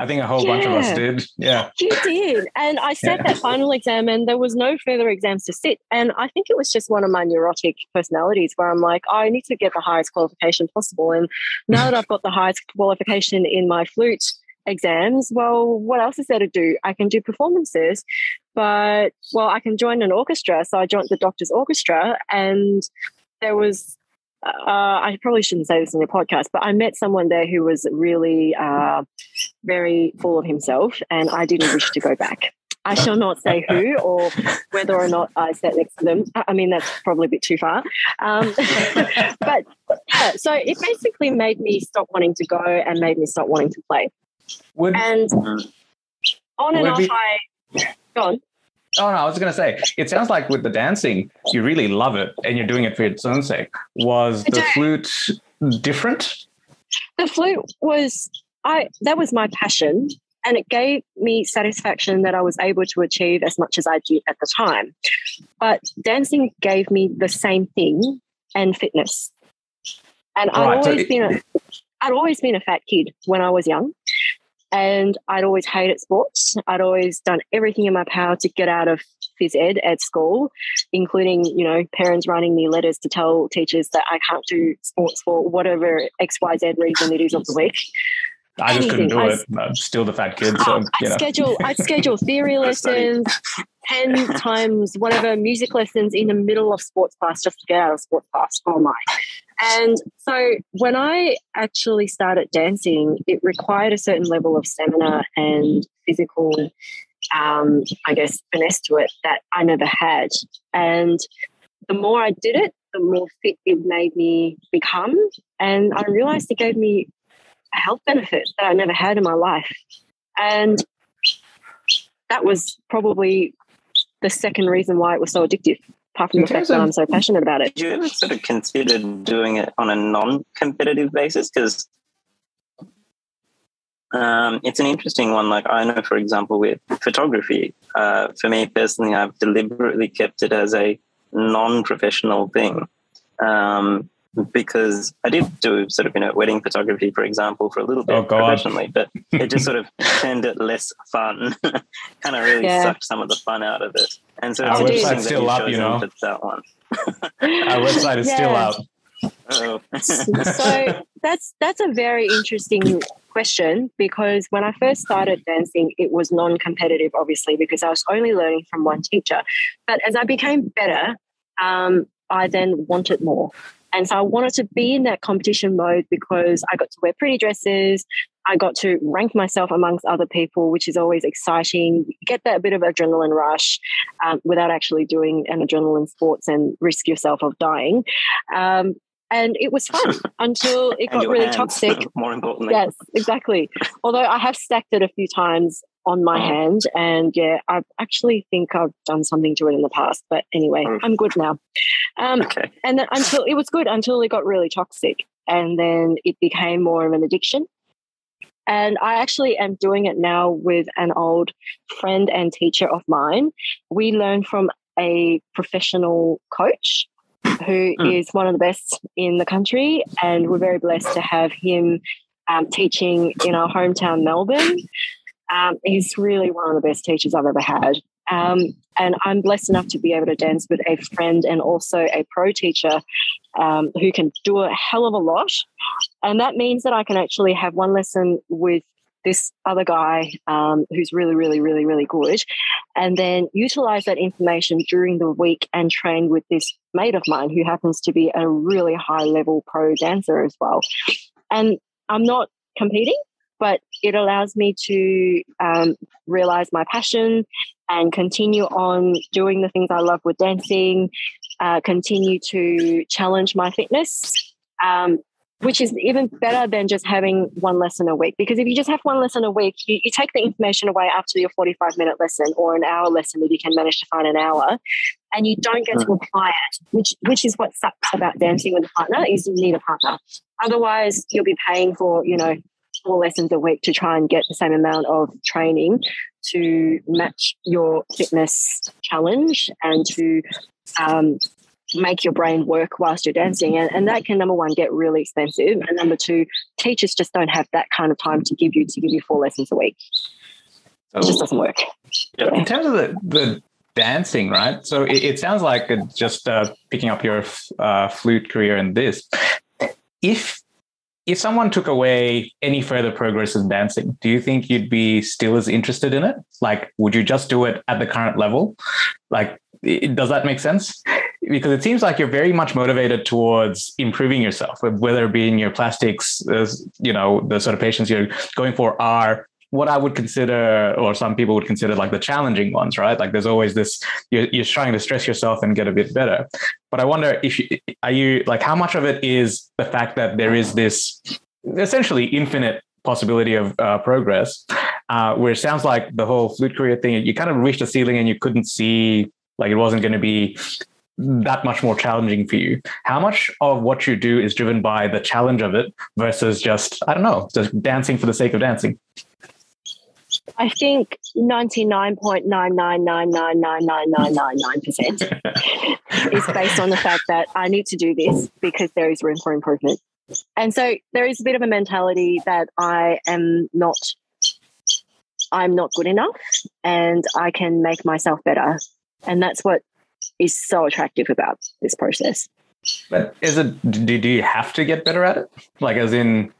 I, think a whole bunch of us did yeah You did. And I sat Yeah. that final exam and there was no further exams to sit. And I think it was just one of my neurotic personalities where I'm like, oh, I need to get the highest qualification possible. And now that I've got the highest qualification in my flute exams, well, what else is there to do? I can do performances, but well, I can join an orchestra. So I joined the Doctor's Orchestra and there was uh, I probably shouldn't say this in your podcast, but I met someone there who was really uh, very full of himself, and I didn't wish to go back. I shall not say who or whether or not I sat next to them. I mean, that's probably a bit too far. Um, but yeah, so it basically made me stop wanting to go and made me stop wanting to play. would And on and off, be- I go on. Oh no, I was gonna say it sounds like with the dancing, you really love it and you're doing it for its own sake. Was the flute different? the flute was I that was my passion and it gave me satisfaction that I was able to achieve as much as I did at the time. But dancing gave me the same thing and fitness. And I'd Right, so always it- been a I'd always been a fat kid when I was young. And I'd always hated sports. I'd always done everything in my power to get out of phys ed at school, including, you know, parents writing me letters to tell teachers that I can't do sports for whatever XYZ reason it is of the week. I just couldn't do Anything. it. I'm still the fat kid, so ah, you I'd know. schedule I'd schedule theory lessons, ten times whatever music lessons in the middle of sports class just to get out of sports class. Oh my. And so when I actually started dancing, it required a certain level of stamina and physical um, I guess, finesse to it that I never had. And the more I did it, the more fit it made me become. And I realized it gave me a health benefit that I never had in my life. And that was probably the second reason why it was so addictive, apart from In the fact terms that I'm so passionate about it. Did you ever sort of consider doing it on a non-competitive basis? Because um, it's an interesting one. Like I know, for example, with photography, uh, for me personally, I've deliberately kept it as a non-professional thing um, because I did do sort of you know wedding photography, for example, for a little bit Oh, professionally, but it just sort of turned it less fun. kind of really Yeah. sucked some of the fun out of it. And so Our website's that still up, you know. that one. Our website is still Yeah. out. Oh. so that's that's a very interesting question because when I first started dancing, it was non-competitive, obviously, because I was only learning from one teacher. But as I became better, um, I then wanted more. And so I wanted to be in that competition mode because I got to wear pretty dresses. I got to rank myself amongst other people, which is always exciting. You get that bit of adrenaline rush um, without actually doing an adrenaline sports and risk yourself of dying. Um, and it was fun until it got really hands, toxic. More importantly, Yes, exactly. Although I have stacked it a few times on my hand, and yeah, I actually think I've done something to it in the past. But anyway, Mm. I'm good now. Um, Okay. and then until it was good until it got really toxic, and then it became more of an addiction. And I actually am doing it now with an old friend and teacher of mine. We learn from a professional coach who is Mm. one of the best in the country. And we're very blessed to have him um, teaching in our hometown, Melbourne. Um, he's really one of the best teachers I've ever had. Um, and I'm blessed enough to be able to dance with a friend and also a pro teacher um, who can do a hell of a lot. And that means that I can actually have one lesson with this other guy um, who's really, really, really, really good, and then utilize that information during the week and train with this mate of mine who happens to be a really high level pro dancer as well. And I'm not competing, but it allows me to um, realize my passion and continue on doing the things I love with dancing, uh, continue to challenge my fitness. Um, which is even better than just having one lesson a week. Because if you just have one lesson a week, you, you take the information away after your 45 minute lesson or an hour lesson if you can manage to find an hour, and you don't get to apply it, which which is what sucks about dancing with a partner is you need a partner. Otherwise, you'll be paying for, you know, four lessons a week to try and get the same amount of training to match your fitness challenge and to um, make your brain work whilst you're dancing. And, and that can, number one, get really expensive. And number two, teachers just don't have that kind of time to give you to give you four lessons a week. It just doesn't work. In terms of the, the dancing, right? So it, it sounds like just uh, picking up your uh, flute career in this. If if someone took away any further progress in dancing, do you think you'd be still as interested in it? Like, would you just do it at the current level? Like, does that make sense? Because it seems like you're very much motivated towards improving yourself, whether it be in your plastics, as you know, the sort of patients you're going for are what I would consider, or some people would consider like the challenging ones, right? Like there's always this, you're, you're trying to stress yourself and get a bit better. But I wonder if you, are you like, how much of it is the fact that there is this essentially infinite possibility of uh, progress, uh, where it sounds like the whole flute career thing, you kind of reached a ceiling and you couldn't see, like it wasn't going to be that much more challenging for you. How much of what you do is driven by the challenge of it versus just, I don't know, just dancing for the sake of dancing? I think 99.999999999% is based on the fact that I need to do this because there is room for improvement. And so there is a bit of a mentality that I am not I'm not good enough and I can make myself better. And that's what is so attractive about this process. But is it? Do, do you have to get better at it? Like, as in,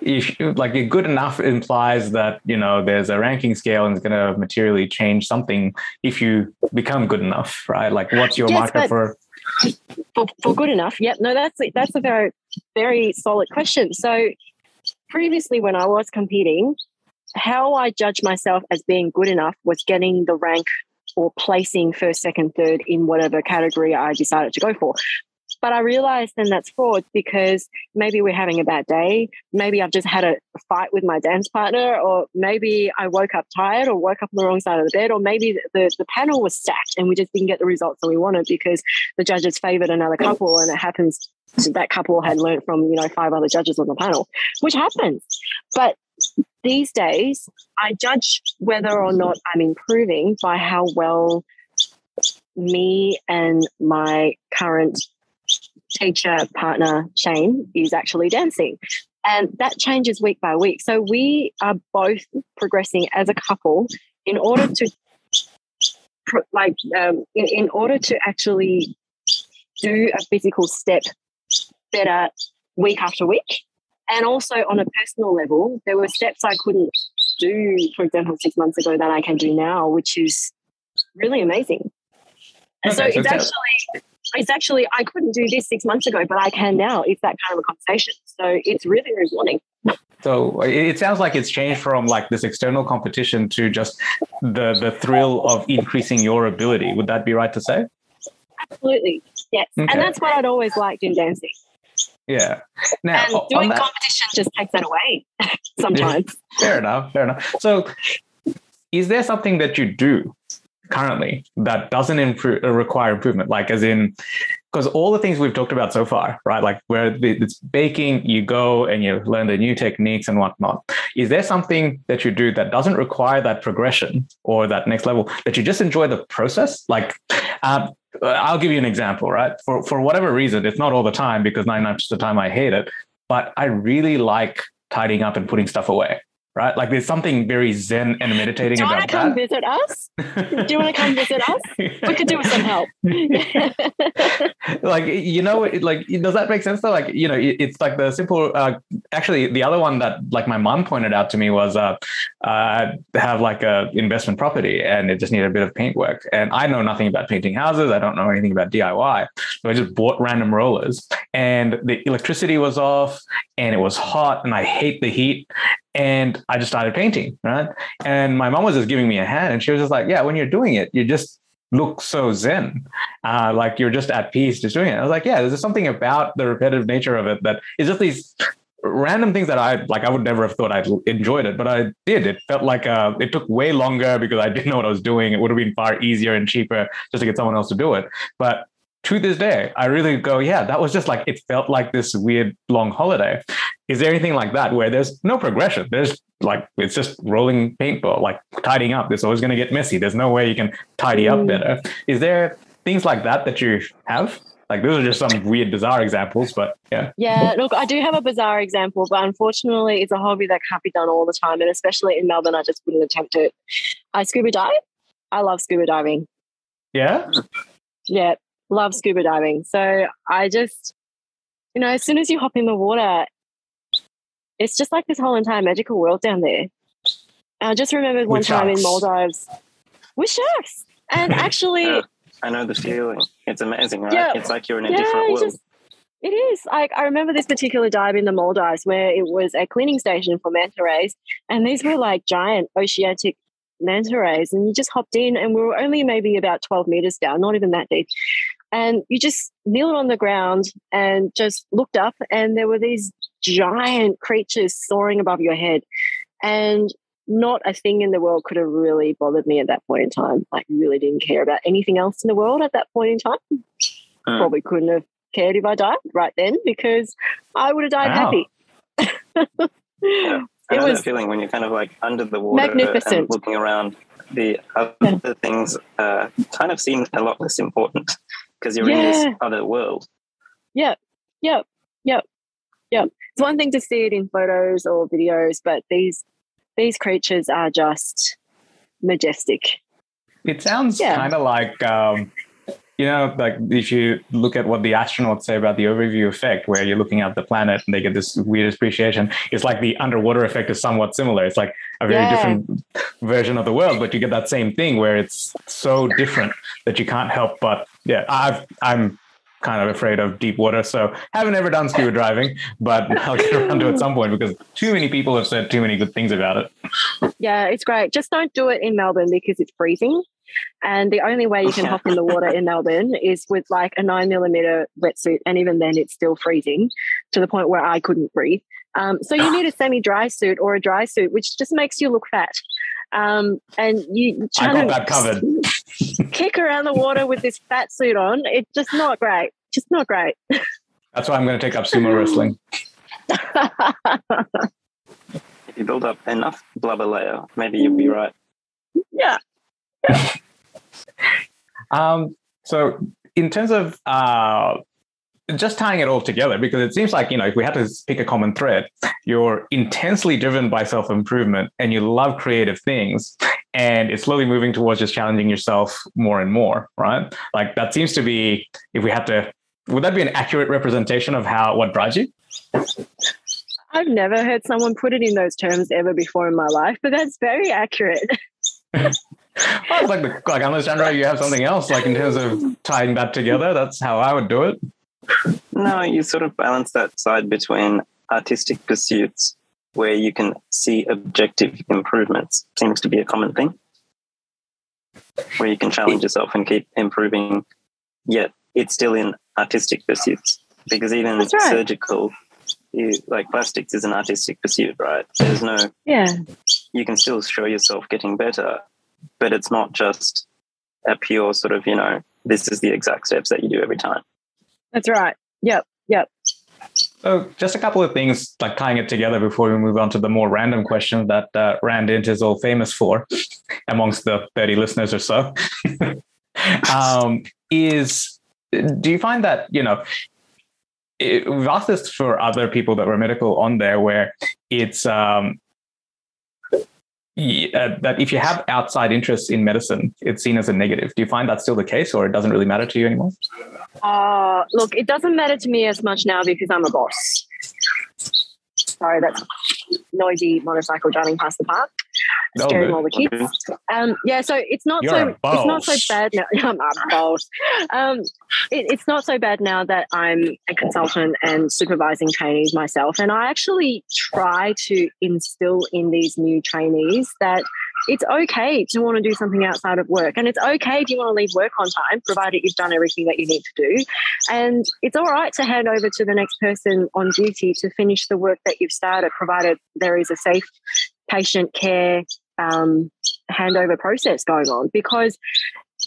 if like you're good enough implies that you know there's a ranking scale and it's going to materially change something if you become good enough, right? Like, what's your Yes, marker for? for, for good enough yep no that's that's a very very solid question so previously when i was competing how i judged myself as being good enough was getting the rank or placing first second third in whatever category i decided to go for But I realized then that's fraud because maybe we're having a bad day. Maybe I've just had a fight with my dance partner, or maybe I woke up tired or woke up on the wrong side of the bed, or maybe the, the panel was stacked and we just didn't get the results that we wanted because the judges favored another couple and it happens that couple had learned from, you know, five other judges on the panel, which happens. But these days, I judge whether or not I'm improving by how well me and my current teacher partner, Shane, is actually dancing. And that changes week by week. So we are both progressing as a couple in order to, like, um, in, in order to actually do a physical step better week after week. And also on a personal level, there were steps I couldn't do, for example, six months ago that I can do now, which is really amazing. And okay, so it's actually it's actually I couldn't do this six months ago, but I can now. It's that kind of a conversation. So it's really rewarding. So uh, it sounds like it's changed from like this external competition to just the the thrill of increasing your ability. Would that be right to say? Absolutely, yes. Okay. And that's what I'd always liked in dancing. Yeah. Now, and doing that, competition just takes that away sometimes. fair enough. Fair enough. So, is there something that you do currently that doesn't improve uh, require improvement? Like, as in, because all the things we've talked about so far, right? Like where it's baking, you go and you learn the new techniques and whatnot. Is there something that you do that doesn't require that progression or that next level that you just enjoy the process? Like, um, Uh, I'll give you an example, right? For for whatever reason, it's not all the time because 99% of the time I hate it, but I really like tidying up and putting stuff away right? Like there's something very zen and meditating do you about that. come visit us? do you want to come visit us? We could do with some help. like you know, like does that make sense though? Like you know, it's like the simple. Uh, actually, the other one that like my mom pointed out to me was uh, uh, have like a investment property and it just needed a bit of paint work. And I know nothing about painting houses. I don't know anything about DIY. So I just bought random rollers and the electricity was off and it was hot and I hate the heat and I just started painting, right? And my mom was just giving me a hand, and she was just like, "Yeah, when you're doing it, you just look so zen, uh, like you're just at peace just doing it." I was like, "Yeah, there's something about the repetitive nature of it that is just these." random things that I like I would never have thought I'd enjoyed it, but I did. It felt like uh, it took way longer because I didn't know what I was doing. It would have been far easier and cheaper just to get someone else to do it. But to this day, I really go, yeah, that was just like it felt like this weird long holiday. Is there anything like that where there's no progression? There's like it's just rolling paintball, like tidying up. It's always going to get messy. There's no way you can tidy up mm. better. Is there things like that that you have? Like those are just some weird, bizarre examples, but yeah. Yeah, look, I do have a bizarre example, but unfortunately, it's a hobby that can't be done all the time, and especially in Melbourne, I just wouldn't attempt it. I scuba dive. I love scuba diving. Yeah. Yeah, love scuba diving. So I just, you know, as soon as you hop in the water, it's just like this whole entire magical world down there. And I just remembered one time in Maldives with sharks. And actually, yeah, I know the feeling. It's amazing, right? Yeah, it's like you're in a yeah, different world. Just, it is. Like I remember this particular dive in the Maldives where it was a cleaning station for manta rays, and these were like giant oceanic manta rays, and you just hopped in, and we were only maybe about twelve meters down, not even that deep. And you just kneeled on the ground and just looked up, and there were these giant creatures soaring above your head. And not a thing in the world could have really bothered me at that point in time. Like, really didn't care about anything else in the world at that point in time. Uh. Probably couldn't have cared if I died right then because I would have died wow. happy. yeah. I know that feeling when you're kind of like under the water magnificent. and looking around. The other things uh, kind of seem a lot less important because you're yeah. in this other world. Yep, yep, yep, yep. It's one thing to see it in photos or videos, but these these creatures are just majestic. It sounds yeah. kind of like um, you know, like if you look at what the astronauts say about the overview effect, where you're looking at the planet and they get this weird appreciation, it's like the underwater effect is somewhat similar. It's like a very yeah. different version of the world, but you get that same thing where it's so different that you can't help but yeah. I've I'm kind of afraid of deep water, so haven't ever done scuba diving, but I'll get around to it at some point because too many people have said too many good things about it. Yeah, it's great. Just don't do it in Melbourne because it's freezing And the only way you can hop in the water in Melbourne is with like a nine millimeter wetsuit. And even then, it's still freezing to the point where I couldn't breathe. Um, so you need a semi dry suit or a dry suit, which just makes you look fat. Um, and you I got that covered. Kick around the water with this fat suit on. It's just not great. Just not great. That's why I'm going to take up sumo wrestling. If you build up enough blubber layer, maybe you'll be right. yeah. Um, so, in terms of uh, just tying it all together, because it seems like, you know, if we had to pick a common thread, you're intensely driven by self improvement and you love creative things. And it's slowly moving towards just challenging yourself more and more, right? Like that seems to be, if we had to, would that be an accurate representation of how what drives you? I've never heard someone put it in those terms ever before in my life, but that's very accurate. It's like the, like unless Chandra, you have something else like in terms of tying that together. That's how I would do it. No, you sort of balance that side between artistic pursuits where you can see objective improvements seems to be a common thing. Where you can challenge yourself and keep improving, yet it's still in artistic pursuits. Because even right. surgical, you, like plastics is an artistic pursuit, right? There's no, Yeah. you can still show yourself getting better, but it's not just a pure sort of, you know, this is the exact steps that you do every time. That's right. Yep. Yep. So, just a couple of things like tying it together before we move on to the more random question that uh, Randint is all famous for, amongst the 30 listeners or so. um, is do you find that, you know, it, we've asked this for other people that were medical on there, where it's um, uh, that if you have outside interests in medicine, it's seen as a negative. Do you find that's still the case, or it doesn't really matter to you anymore? Uh, look, it doesn't matter to me as much now because I'm a boss. Sorry, that's noisy motorcycle driving past the park, No, scaring good. all the kids. Um, yeah, so it's not You're so it's not so bad now. I'm boss. Um, it, it's not so bad now that I'm a consultant and supervising trainees myself, and I actually try to instill in these new trainees that it's okay to want to do something outside of work, and it's okay if you want to leave work on time, provided you've done everything that you need to do. And it's all right to hand over to the next person on duty to finish the work that you've started, provided there is a safe patient care um, handover process going on because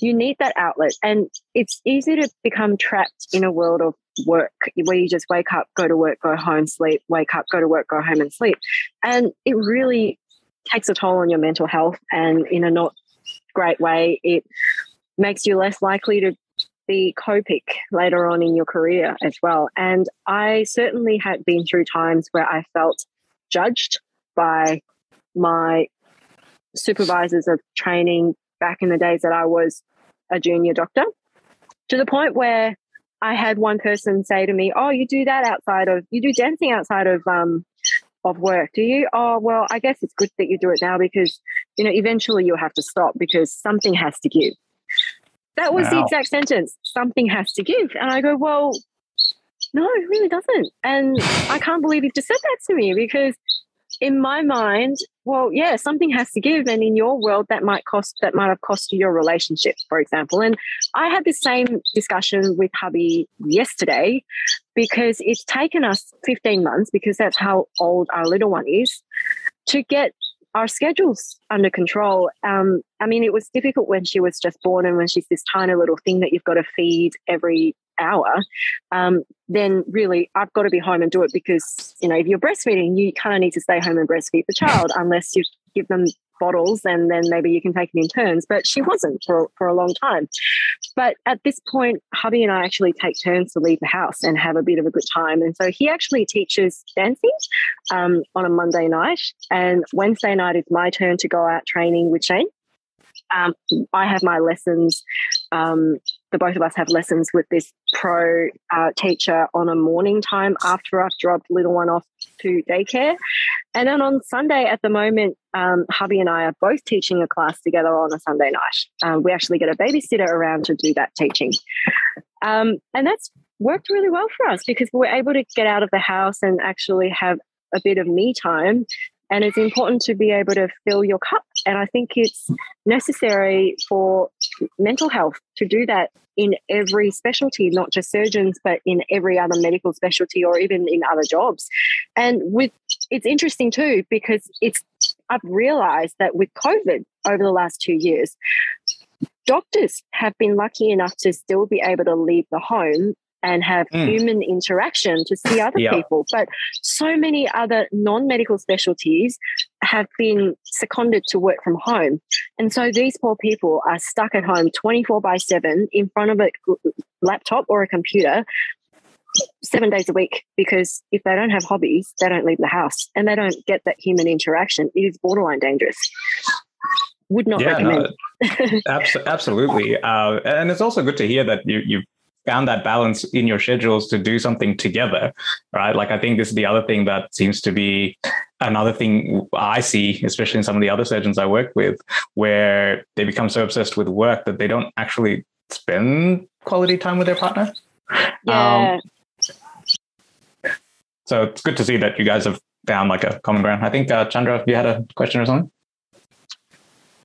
you need that outlet. And it's easy to become trapped in a world of work where you just wake up, go to work, go home, sleep, wake up, go to work, go home and sleep. And it really takes a toll on your mental health. And in a not great way, it makes you less likely to be copic later on in your career as well. And I certainly had been through times where I felt judged by my supervisors of training back in the days that I was a junior doctor to the point where I had one person say to me, "Oh, you do that outside of you do dancing outside of um of work, do you? Oh, well, I guess it's good that you do it now because you know eventually you'll have to stop because something has to give." That was the exact sentence. Something has to give, and I go, "Well, no, it really doesn't." And I can't believe you've just said that to me because in my mind, well, yeah, something has to give, and in your world, that might cost that might have cost you your relationship, for example. And I had the same discussion with hubby yesterday because it's taken us 15 months because that's how old our little one is to get our schedules under control. Um, I mean, it was difficult when she was just born and when she's this tiny little thing that you've got to feed every hour. Um, then really, I've got to be home and do it because you know if you're breastfeeding, you kind of need to stay home and breastfeed the child unless you give them bottles and then maybe you can take it in turns. But she wasn't for for a long time. But at this point, hubby and I actually take turns to leave the house and have a bit of a good time. And so he actually teaches dancing um, on a Monday night, and Wednesday night is my turn to go out training with Shane. Um, I have my lessons. Um, the both of us have lessons with this pro uh, teacher on a morning time after I've dropped little one off to daycare. And then on Sunday at the moment, um, hubby and I are both teaching a class together on a Sunday night. Um, we actually get a babysitter around to do that teaching. Um, and that's worked really well for us because we're able to get out of the house and actually have a bit of me time And it's important to be able to fill your cup. And I think it's necessary for mental health to do that in every specialty, not just surgeons, but in every other medical specialty or even in other jobs. And with it's interesting too, because it's I've realized that with COVID over the last two years, doctors have been lucky enough to still be able to leave the home and have mm. human interaction to see other yeah. people. But so many other non medical specialties have been seconded to work from home. And so these poor people are stuck at home 24 by 7 in front of a laptop or a computer seven days a week because if they don't have hobbies, they don't leave the house and they don't get that human interaction. It is borderline dangerous. Would not yeah, recommend. No, absolutely. Uh, and it's also good to hear that you, you've found that balance in your schedules to do something together, right? Like I think this is the other thing that seems to be another thing I see, especially in some of the other surgeons I work with, where they become so obsessed with work that they don't actually spend quality time with their partner. Yeah. Um, so it's good to see that you guys have found like a common ground. I think uh, Chandra, you had a question or something.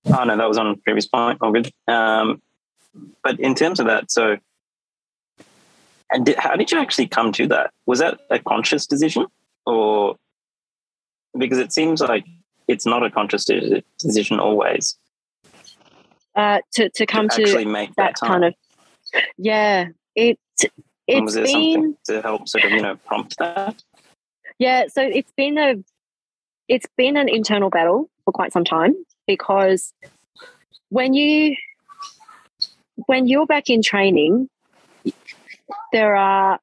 Oh no, that was on previous point. All good. Um, but in terms of that, so and did, how did you actually come to that? Was that a conscious decision, or because it seems like it's not a conscious decision always? Uh, to to come to, to make that, that kind of yeah, it it's was there been something to help sort of you know prompt that? Yeah, so it's been a it's been an internal battle for quite some time because when you when you're back in training there are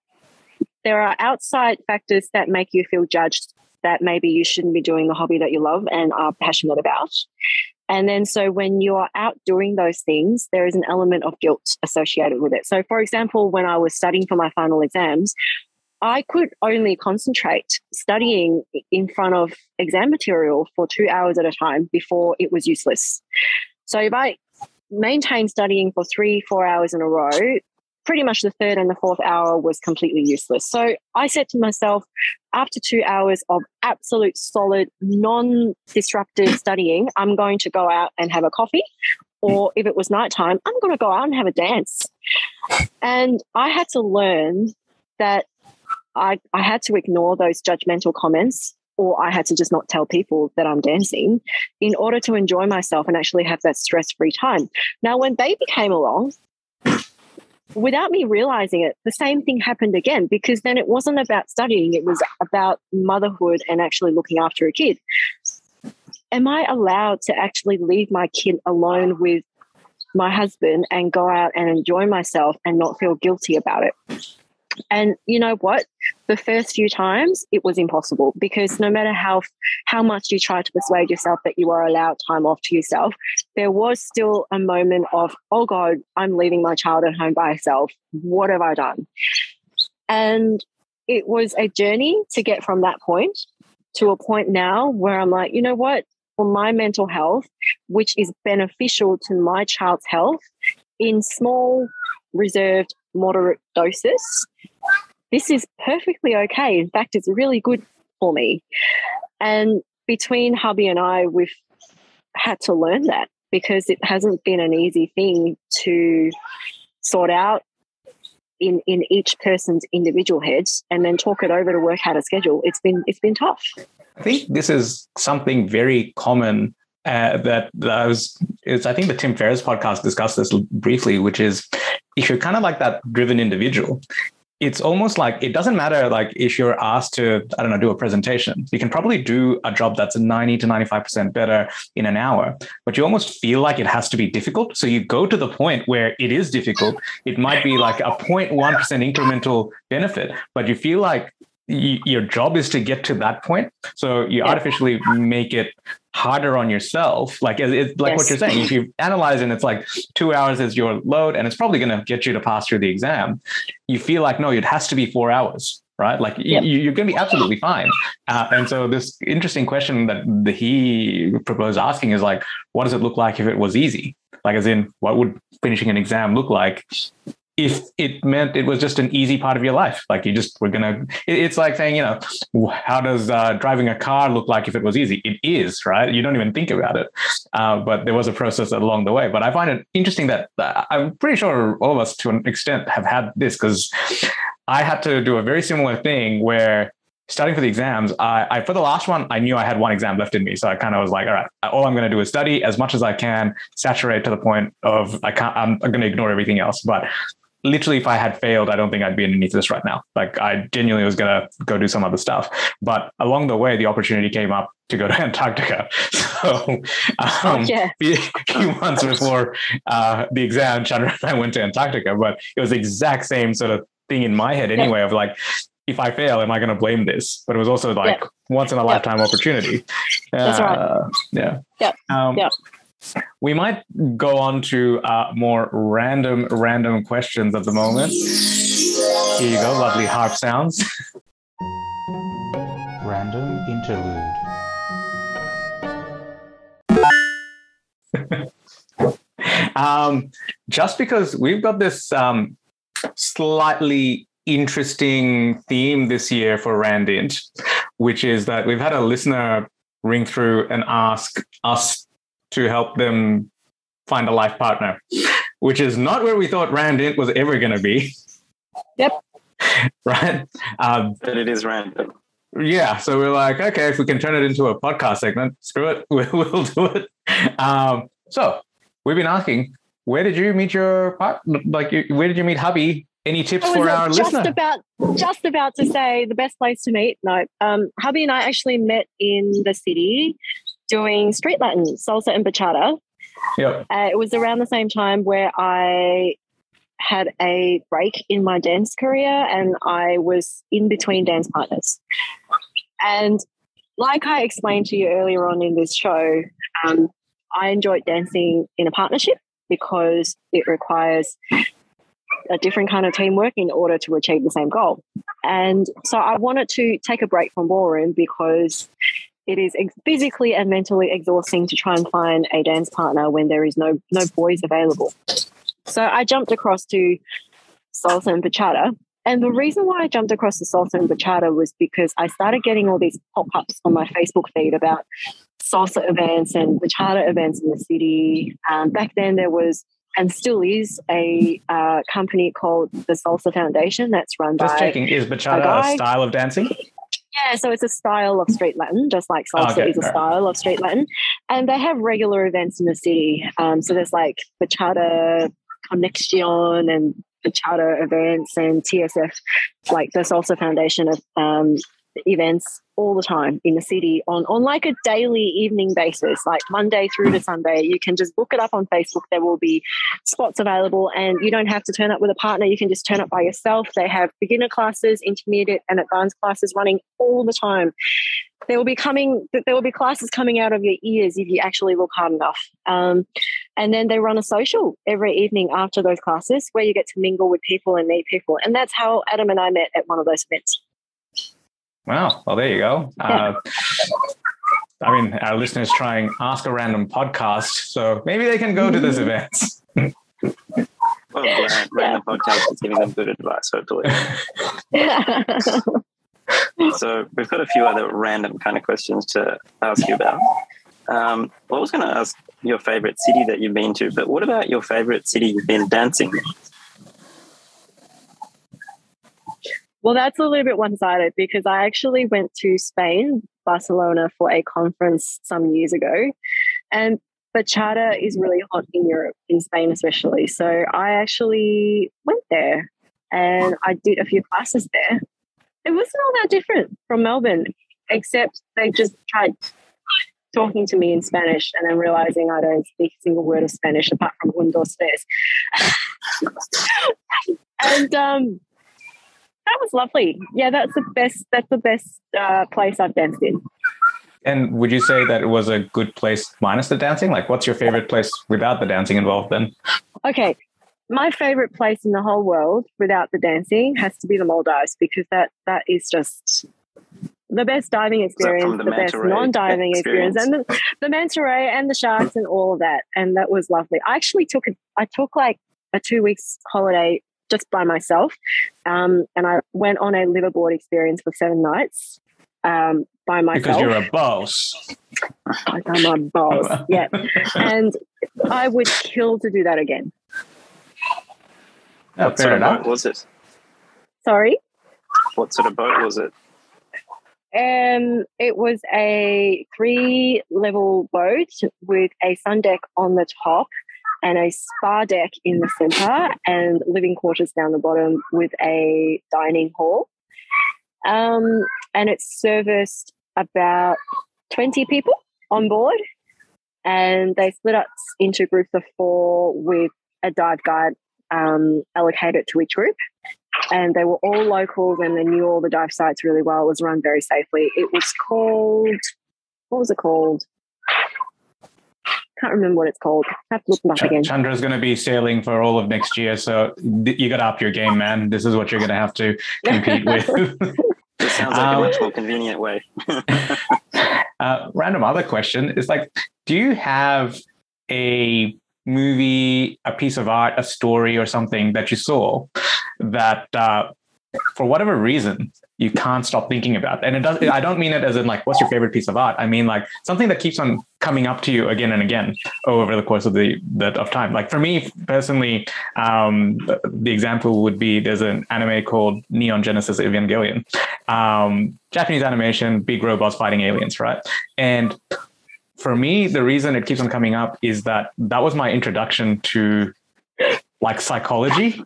there are outside factors that make you feel judged that maybe you shouldn't be doing the hobby that you love and are passionate about. And then, so when you are out doing those things, there is an element of guilt associated with it. So, for example, when I was studying for my final exams, I could only concentrate studying in front of exam material for two hours at a time before it was useless. So, if I maintain studying for three, four hours in a row, pretty much the third and the fourth hour was completely useless. So I said to myself, after two hours of absolute solid, non disruptive studying, I'm going to go out and have a coffee. Or if it was nighttime, I'm going to go out and have a dance. And I had to learn that I, I had to ignore those judgmental comments or I had to just not tell people that I'm dancing in order to enjoy myself and actually have that stress free time. Now, when baby came along, without me realizing it, the same thing happened again because then it wasn't about studying, it was about motherhood and actually looking after a kid. Am I allowed to actually leave my kid alone with my husband and go out and enjoy myself and not feel guilty about it? And you know what? The first few times it was impossible because no matter how how much you try to persuade yourself that you are allowed time off to yourself, there was still a moment of, oh God, I'm leaving my child at home by herself. What have I done? And it was a journey to get from that point to a point now where I'm like, you know what? For my mental health, which is beneficial to my child's health, in small, reserved moderate doses, this is perfectly okay. In fact, it's really good for me. And between hubby and I, we've had to learn that because it hasn't been an easy thing to sort out in in each person's individual heads and then talk it over to work out a schedule it's been it's been tough i think this is something very common uh, that, that I was, I think the Tim Ferriss podcast discussed this briefly, which is if you're kind of like that driven individual, it's almost like it doesn't matter like if you're asked to i don't know do a presentation. You can probably do a job that's 90 to 95% better in an hour but you almost feel like it has to be difficult. So you go to the point where it is difficult. It might be like a 0.1% incremental benefit but you feel like your job is to get to that point. So you artificially make it harder on yourself. Like it's like yes. what you're saying. If you analyze and it's like two hours is your load, and it's probably going to get you to pass through the exam. You feel like no, it has to be four hours. Right, like yep. you, are going to be absolutely fine. Uh, and so, this interesting question that the, he proposed asking is like, what does it look like if it was easy? Like, as in, what would finishing an exam look like if it meant it was just an easy part of your life. Like you just were gonna. It's like saying, you know, how does uh, driving a car look like if it was easy? It is, right? You don't even think about it. Uh, but there was a process along the way. But I find it interesting that uh, I'm pretty sure all of us, to an extent, have had this because I had to do a very similar thing where studying for the exams, I, I, for the last one, I knew I had one exam left in me, so I kind of was like, all right, all I'm going to do is study as much as I can, saturate to the point of I can't. I'm, I'm going to ignore everything else. But literally, if I had failed, I don't think I'd be underneath this right now. Like I genuinely was going to go do some other stuff. But along the way, the opportunity came up to go to Antarctica. So um, yeah. a few months before uh, the exam, Chandra and I went to Antarctica, but it was the exact same sort of thing in my head anyway yeah. of like if I fail, am I going to blame this? But it was also like once in a lifetime opportunity. That's uh, right. Yeah. Yeah. Um, yeah. We might go on to uh, more random, random questions at the moment. Here you go, lovely harp sounds. Random interlude. um, just because we've got this um, slightly interesting theme this year for Randint, which is that we've had a listener ring through and ask us to help them find a life partner, which is not where we thought Randint was ever going to be. Yep. right. Um, but it is random. Yeah. So we're like, okay, if we can turn it into a podcast segment, screw it, we'll, we'll do it. Um, so we've been asking, where did you meet your partner? Like, where did you meet hubby any tips for our just listener? About, just about to say the best place to meet. No, um, hubby and I actually met in the city doing street Latin, salsa and bachata. Yep. Uh, it was around the same time where I had a break in my dance career and I was in between dance partners. And like I explained to you earlier on in this show, um, I enjoyed dancing in a partnership because it requires a different kind of teamwork in order to achieve the same goal. And so I wanted to take a break from ballroom because it is physically and mentally exhausting to try and find a dance partner when there is no no boys available. So I jumped across to salsa and bachata. And the reason why I jumped across to salsa and bachata was because I started getting all these pop-ups on my Facebook feed about salsa events and bachata events in the city. Um, back then there was and still is a uh, company called the Salsa Foundation that's run just by. Just checking, is bachata a, a, style of dancing? Yeah, so it's a style of street Latin, just like salsa okay, is a style of street Latin. And they have regular events in the city. Um, so there's like bachata connection and bachata events and TSF, like the Salsa Foundation of um, events all the time in the city on on like a daily evening basis like monday through to sunday. You can just book it up on facebook. There will be spots available and you don't have to turn up with a partner. You can just turn up by yourself. They have beginner classes intermediate and advanced classes running all the time. There will be coming there will be classes coming out of your ears if you actually look hard enough. Um, and then they run a social every evening after those classes where you get to mingle with people and meet people. And that's how adam and i met at one of those events Wow. Well, there you go. Uh, I mean, our listeners trying ask a random podcast, so maybe they can go to this event. well, yeah, random podcast is giving them good advice, hopefully. so we've got a few other random kind of questions to ask you about. Um, well, I was going to ask your favorite city that you've been to, but what about your favorite city you've been dancing in? Well, that's a little bit one sided because I actually went to Spain, Barcelona, for a conference some years ago. And bachata is really hot in Europe, in Spain especially. So I actually went there and I did a few classes there. It wasn't all that different from Melbourne, except they just tried talking to me in Spanish and then realizing I don't speak a single word of Spanish apart from un, dos, tres. and um, that was lovely. Yeah, that's the best. That's the best uh, place I've danced in. And would you say that it was a good place minus the dancing? Like, what's your favorite place without the dancing involved? Then, okay, my favorite place in the whole world without the dancing has to be the Maldives because that that is just the best diving experience, the, the best non-diving experience, and the, the manta ray and the sharks and all of that. And that was lovely. I actually took a, I took like a two weeks holiday just by myself. Um, and I went on a liveaboard experience for seven nights um, by myself. Because you're a boss. I'm a boss. yeah. And I would kill to do that again. Oh, what fair sort of boat was it? Sorry. What sort of boat was it? Um, it was a three level boat with a sun deck on the top and a spa deck in the center and living quarters down the bottom with a dining hall. Um, and it serviced about 20 people on board. And they split us into groups of four with a dive guide um, allocated to each group and they were all locals and they knew all the dive sites really well. It was run very safely. It was called, what was it called? I can't remember what it's called. I have to look them up Ch- again. Chandra's going to be sailing for all of next year, so th- you got to up your game, man. This is what you're going to have to compete with. It sounds like Um, a much more convenient way. uh, random other question is like, do you have a movie, a piece of art, a story, or something that you saw that, uh, for whatever reason, you can't stop thinking about? And it does. I don't mean it as in like, what's your favorite piece of art? I mean like something that keeps on coming up to you again and again over the course of the that of time. Like for me personally, um, the, example would be there's an anime called Neon Genesis Evangelion, um, Japanese animation, big robots fighting aliens, right? And for me, the reason it keeps on coming up is that that was my introduction to like psychology,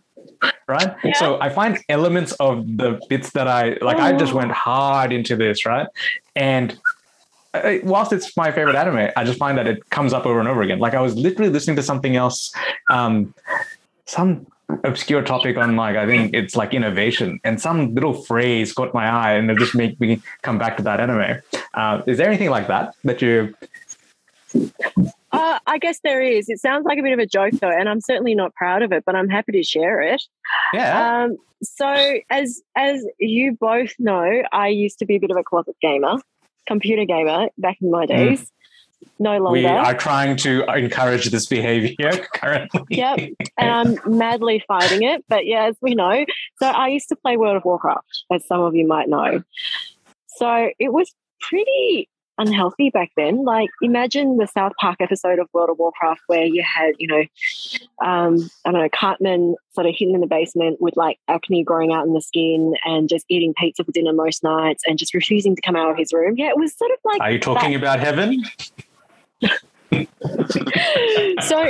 right? Yeah. So I find elements of the bits that I like, I just went hard into this, right? And uh, whilst it's my favorite anime, I just find that it comes up over and over again. Like I was literally listening to something else, um, some obscure topic on like I think it's like innovation, and some little phrase caught my eye, and it just made me come back to that anime. Uh, is there anything like that that you? Uh, I guess there is. It sounds like a bit of a joke though, and I'm certainly not proud of it, but I'm happy to share it. Yeah, Um, so as as you both know, I used to be a bit of a closet gamer, computer gamer back in my days. No longer. we are trying to encourage this behavior currently. Yep. and I'm madly fighting it. But yeah, as we know, so I used to play World of Warcraft, as some of you might know. So it was pretty unhealthy back then. Like, imagine the South Park episode of World of Warcraft where you had, you know, um, I don't know, Cartman sort of hidden in the basement with like acne growing out in the skin and just eating pizza for dinner most nights and just refusing to come out of his room. Yeah, it was sort of like Are you talking about heaven? so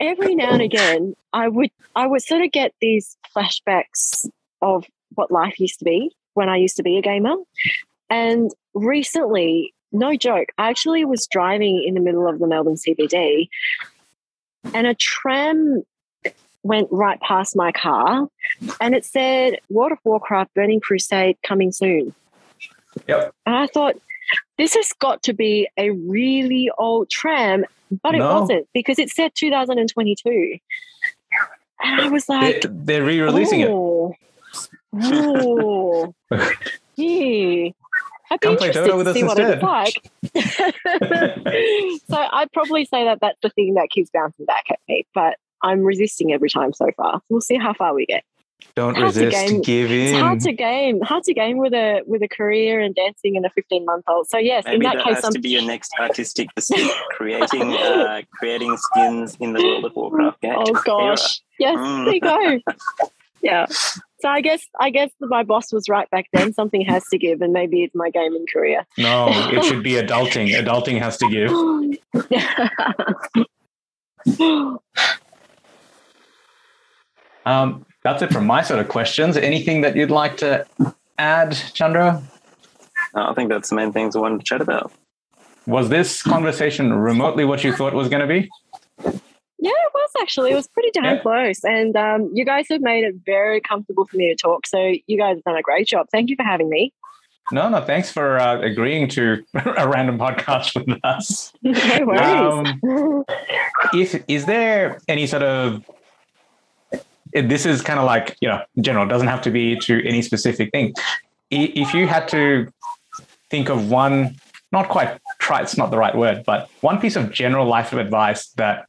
every now and again i would i would sort of get these flashbacks of what life used to be when i used to be a gamer and recently no joke i actually was driving in the middle of the melbourne cbd and a tram went right past my car and it said world of warcraft burning crusade coming soon Yep. and i thought this has got to be a really old tram, but it No. wasn't because it said 2022. And I was like, they're re-releasing it. oh, oh, yeah. I'd be Come interested to us see what it's like. so I'd probably say that that's the thing that keeps bouncing back at me, but I'm resisting every time so far. We'll see how far we get. Don't Hard to resist, game- give in. It's hard to game, hard to game with a with a career and dancing and a 15 month old. So yes, Maybe in that that case, has I'm to be your next artistic pursuit: creating uh, creating skins in the World of Warcraft game. Oh gosh. Yes, Mm. there you go. yeah. So I guess I guess my boss was right back then. Something has to give, and maybe it's my gaming career. No, it should be adulting. Adulting has to give. Um, that's it from my sort of questions. Anything that you'd like to add, Chandra? I think that's the main things I wanted to chat about. Was this conversation remotely what you thought it was going to be? Yeah, it was actually. It was pretty damn Yeah. close. And um, you guys have made it very comfortable for me to talk. So you guys have done a great job. Thank you for having me. No, no. Thanks for uh, agreeing to a random podcast with us. no worries. Um, if is there any sort of this is kind of like you know general doesn't have to be to any specific thing if you had to think of one not quite try it's not the right word but one piece of general life of advice that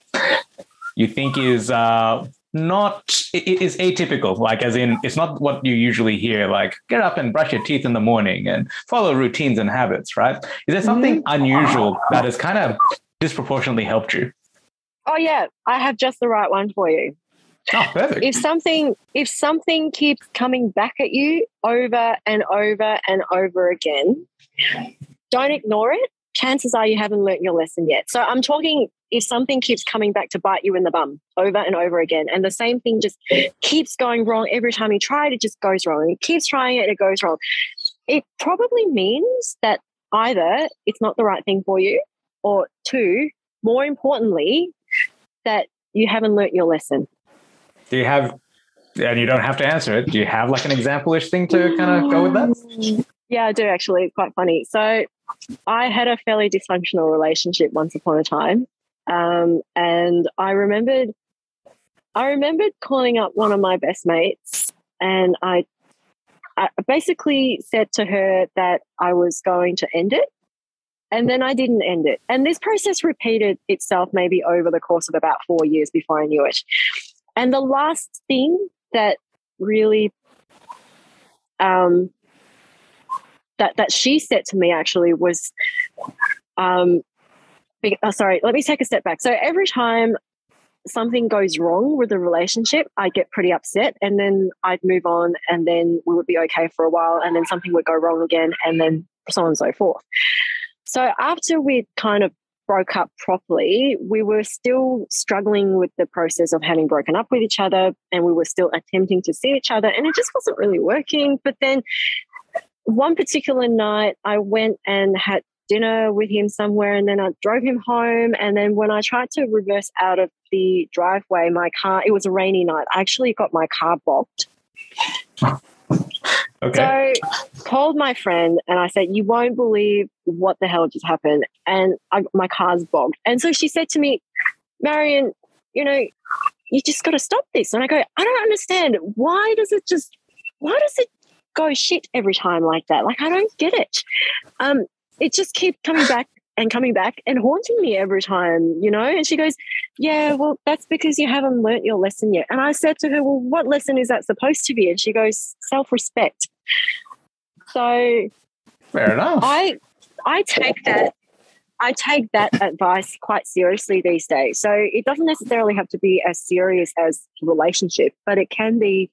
you think is uh, not it is atypical. Like as in, it's not what you usually hear. Like get up and brush your teeth in the morning and follow routines and habits. Right? Is there something unusual that has kind of disproportionately helped you? Oh yeah, I have just the right one for you. Oh, perfect. If something if something keeps coming back at you over and over and over again, don't ignore it. Chances are you haven't learnt your lesson yet. So I'm talking if something keeps coming back to bite you in the bum over and over again, and the same thing just keeps going wrong every time you try it, it just goes wrong. And keeps trying it, it goes wrong. It probably means that either it's not the right thing for you, or two, more importantly, that you haven't learnt your lesson. Do you have, and you don't have to answer it. Do you have like an example-ish thing to kind of go with that? Mm, yeah, I do actually. It's quite funny. So I had a fairly dysfunctional relationship once upon a time. Um, and I remembered I remembered calling up one of my best mates and I I basically said to her that I was going to end it. And then I didn't end it. And this process repeated itself maybe over the course of about four years before I knew it. And the last thing that really um, that that she said to me actually was um, oh, sorry, let me take a step back. So every time something goes wrong with the relationship, I get pretty upset and then I'd move on and then we would be okay for a while and then something would go wrong again and then so on and so forth. So after we kind of broke up properly, we were still struggling with the process of having broken up with each other and we were still attempting to see each other and it just wasn't really working. But then one particular night, I went and had dinner with him somewhere and then I drove him home. And then when I tried to reverse out of the driveway, my car, it was a rainy night, I actually got my car bogged. Okay. So called my friend and I said, "You won't believe what the hell just happened," and I, my car's bogged. And so she said to me, "Marion, you know, you just got to stop this." And I go, "I don't understand. Why does it just? Why does it go shit every time like that? Like I don't get it. Um, it just keeps coming back." And coming back and haunting me every time, you know? And she goes, Yeah, well, that's because you haven't learnt your lesson yet. And I said to her, Well, what lesson is that supposed to be? And she goes, Self respect. So Fair enough. I I take that I take that advice quite seriously these days. So it doesn't necessarily have to be as serious as relationship, but it can be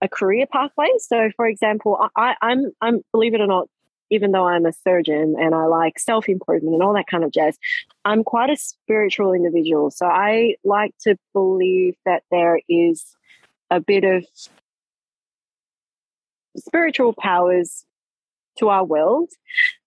a career pathway. So for example, I, I'm I'm believe it or not, even though I'm a surgeon and I like self improvement and all that kind of jazz, I'm quite a spiritual individual. So I like to believe that there is a bit of spiritual powers to our world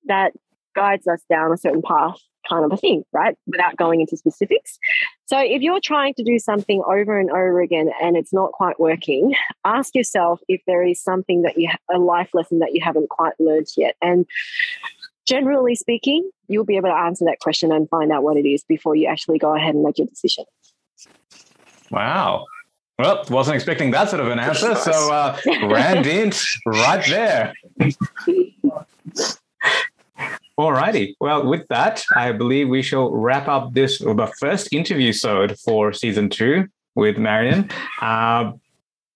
that guides us down a certain path kind of a thing right without going into specifics so if you're trying to do something over and over again and it's not quite working ask yourself if there is something that you a life lesson that you haven't quite learned yet and generally speaking you'll be able to answer that question and find out what it is before you actually go ahead and make your decision Wow. Well, wasn't expecting that sort of an answer. So uh, ran int right there. Alrighty. Well, with that, I believe we shall wrap up this the first interview sode for season two with Marion. Uh,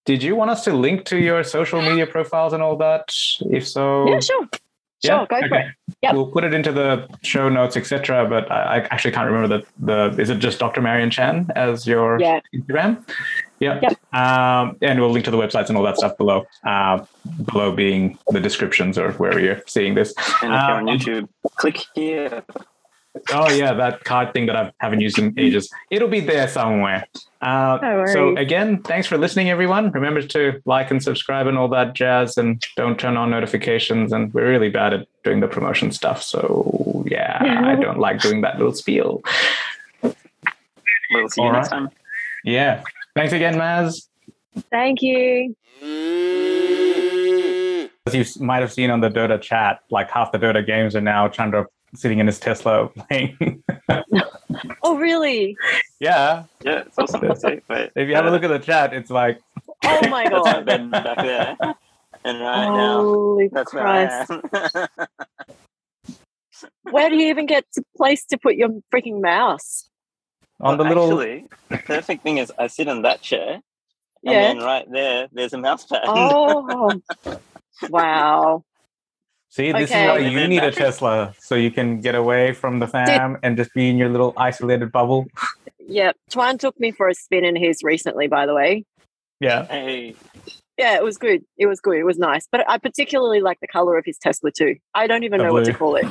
did you want us to link to your social media profiles and all that? If so, yeah sure sure go for it Yep. We'll put it into the show notes, etc. But I, I actually can't remember the the. Is it just Dr. Marion Chan as your Yeah. Instagram? Yeah. Yep. Um, and we'll link to the websites and all that stuff below. Uh, below being the descriptions or wherever you're seeing this. And if you're on Um, YouTube, click here. Oh yeah, that card thing that I haven't used in ages. It'll be there somewhere. Uh, No so again, thanks for listening, everyone. Remember to like and subscribe and all that jazz, and don't turn on notifications. And we're really bad at doing the promotion stuff. So yeah, I don't like doing that little spiel. We'll see you All next time. Yeah. Thanks again, Maz. thank you As you might have seen on the Dota chat, like half the Dota games are now Chandra sitting in his Tesla playing. oh really yeah. Yeah, it's awesome. See, wait, If you have a look at the chat, it's like oh my god bed back there. And right now, Holy that's where I Christ. am. Where do you even get to place to put your freaking mouse? On the little Actually, the perfect thing is I sit in that chair Yeah. And then right there, there's a mouse pad. Oh, wow. See, this Okay. is why you need a Tesla so you can get away from the fam and just be in your little isolated bubble. Yep. Twan took me for a spin in his recently, by the way. Yeah. Hey, Yeah, it was good. It was good. It was nice. But I particularly like the color of his Tesla too. I don't even The know what to blue. call it.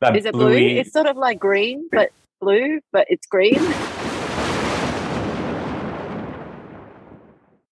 That Is it blue? It's sort of like green, but blue, but it's green.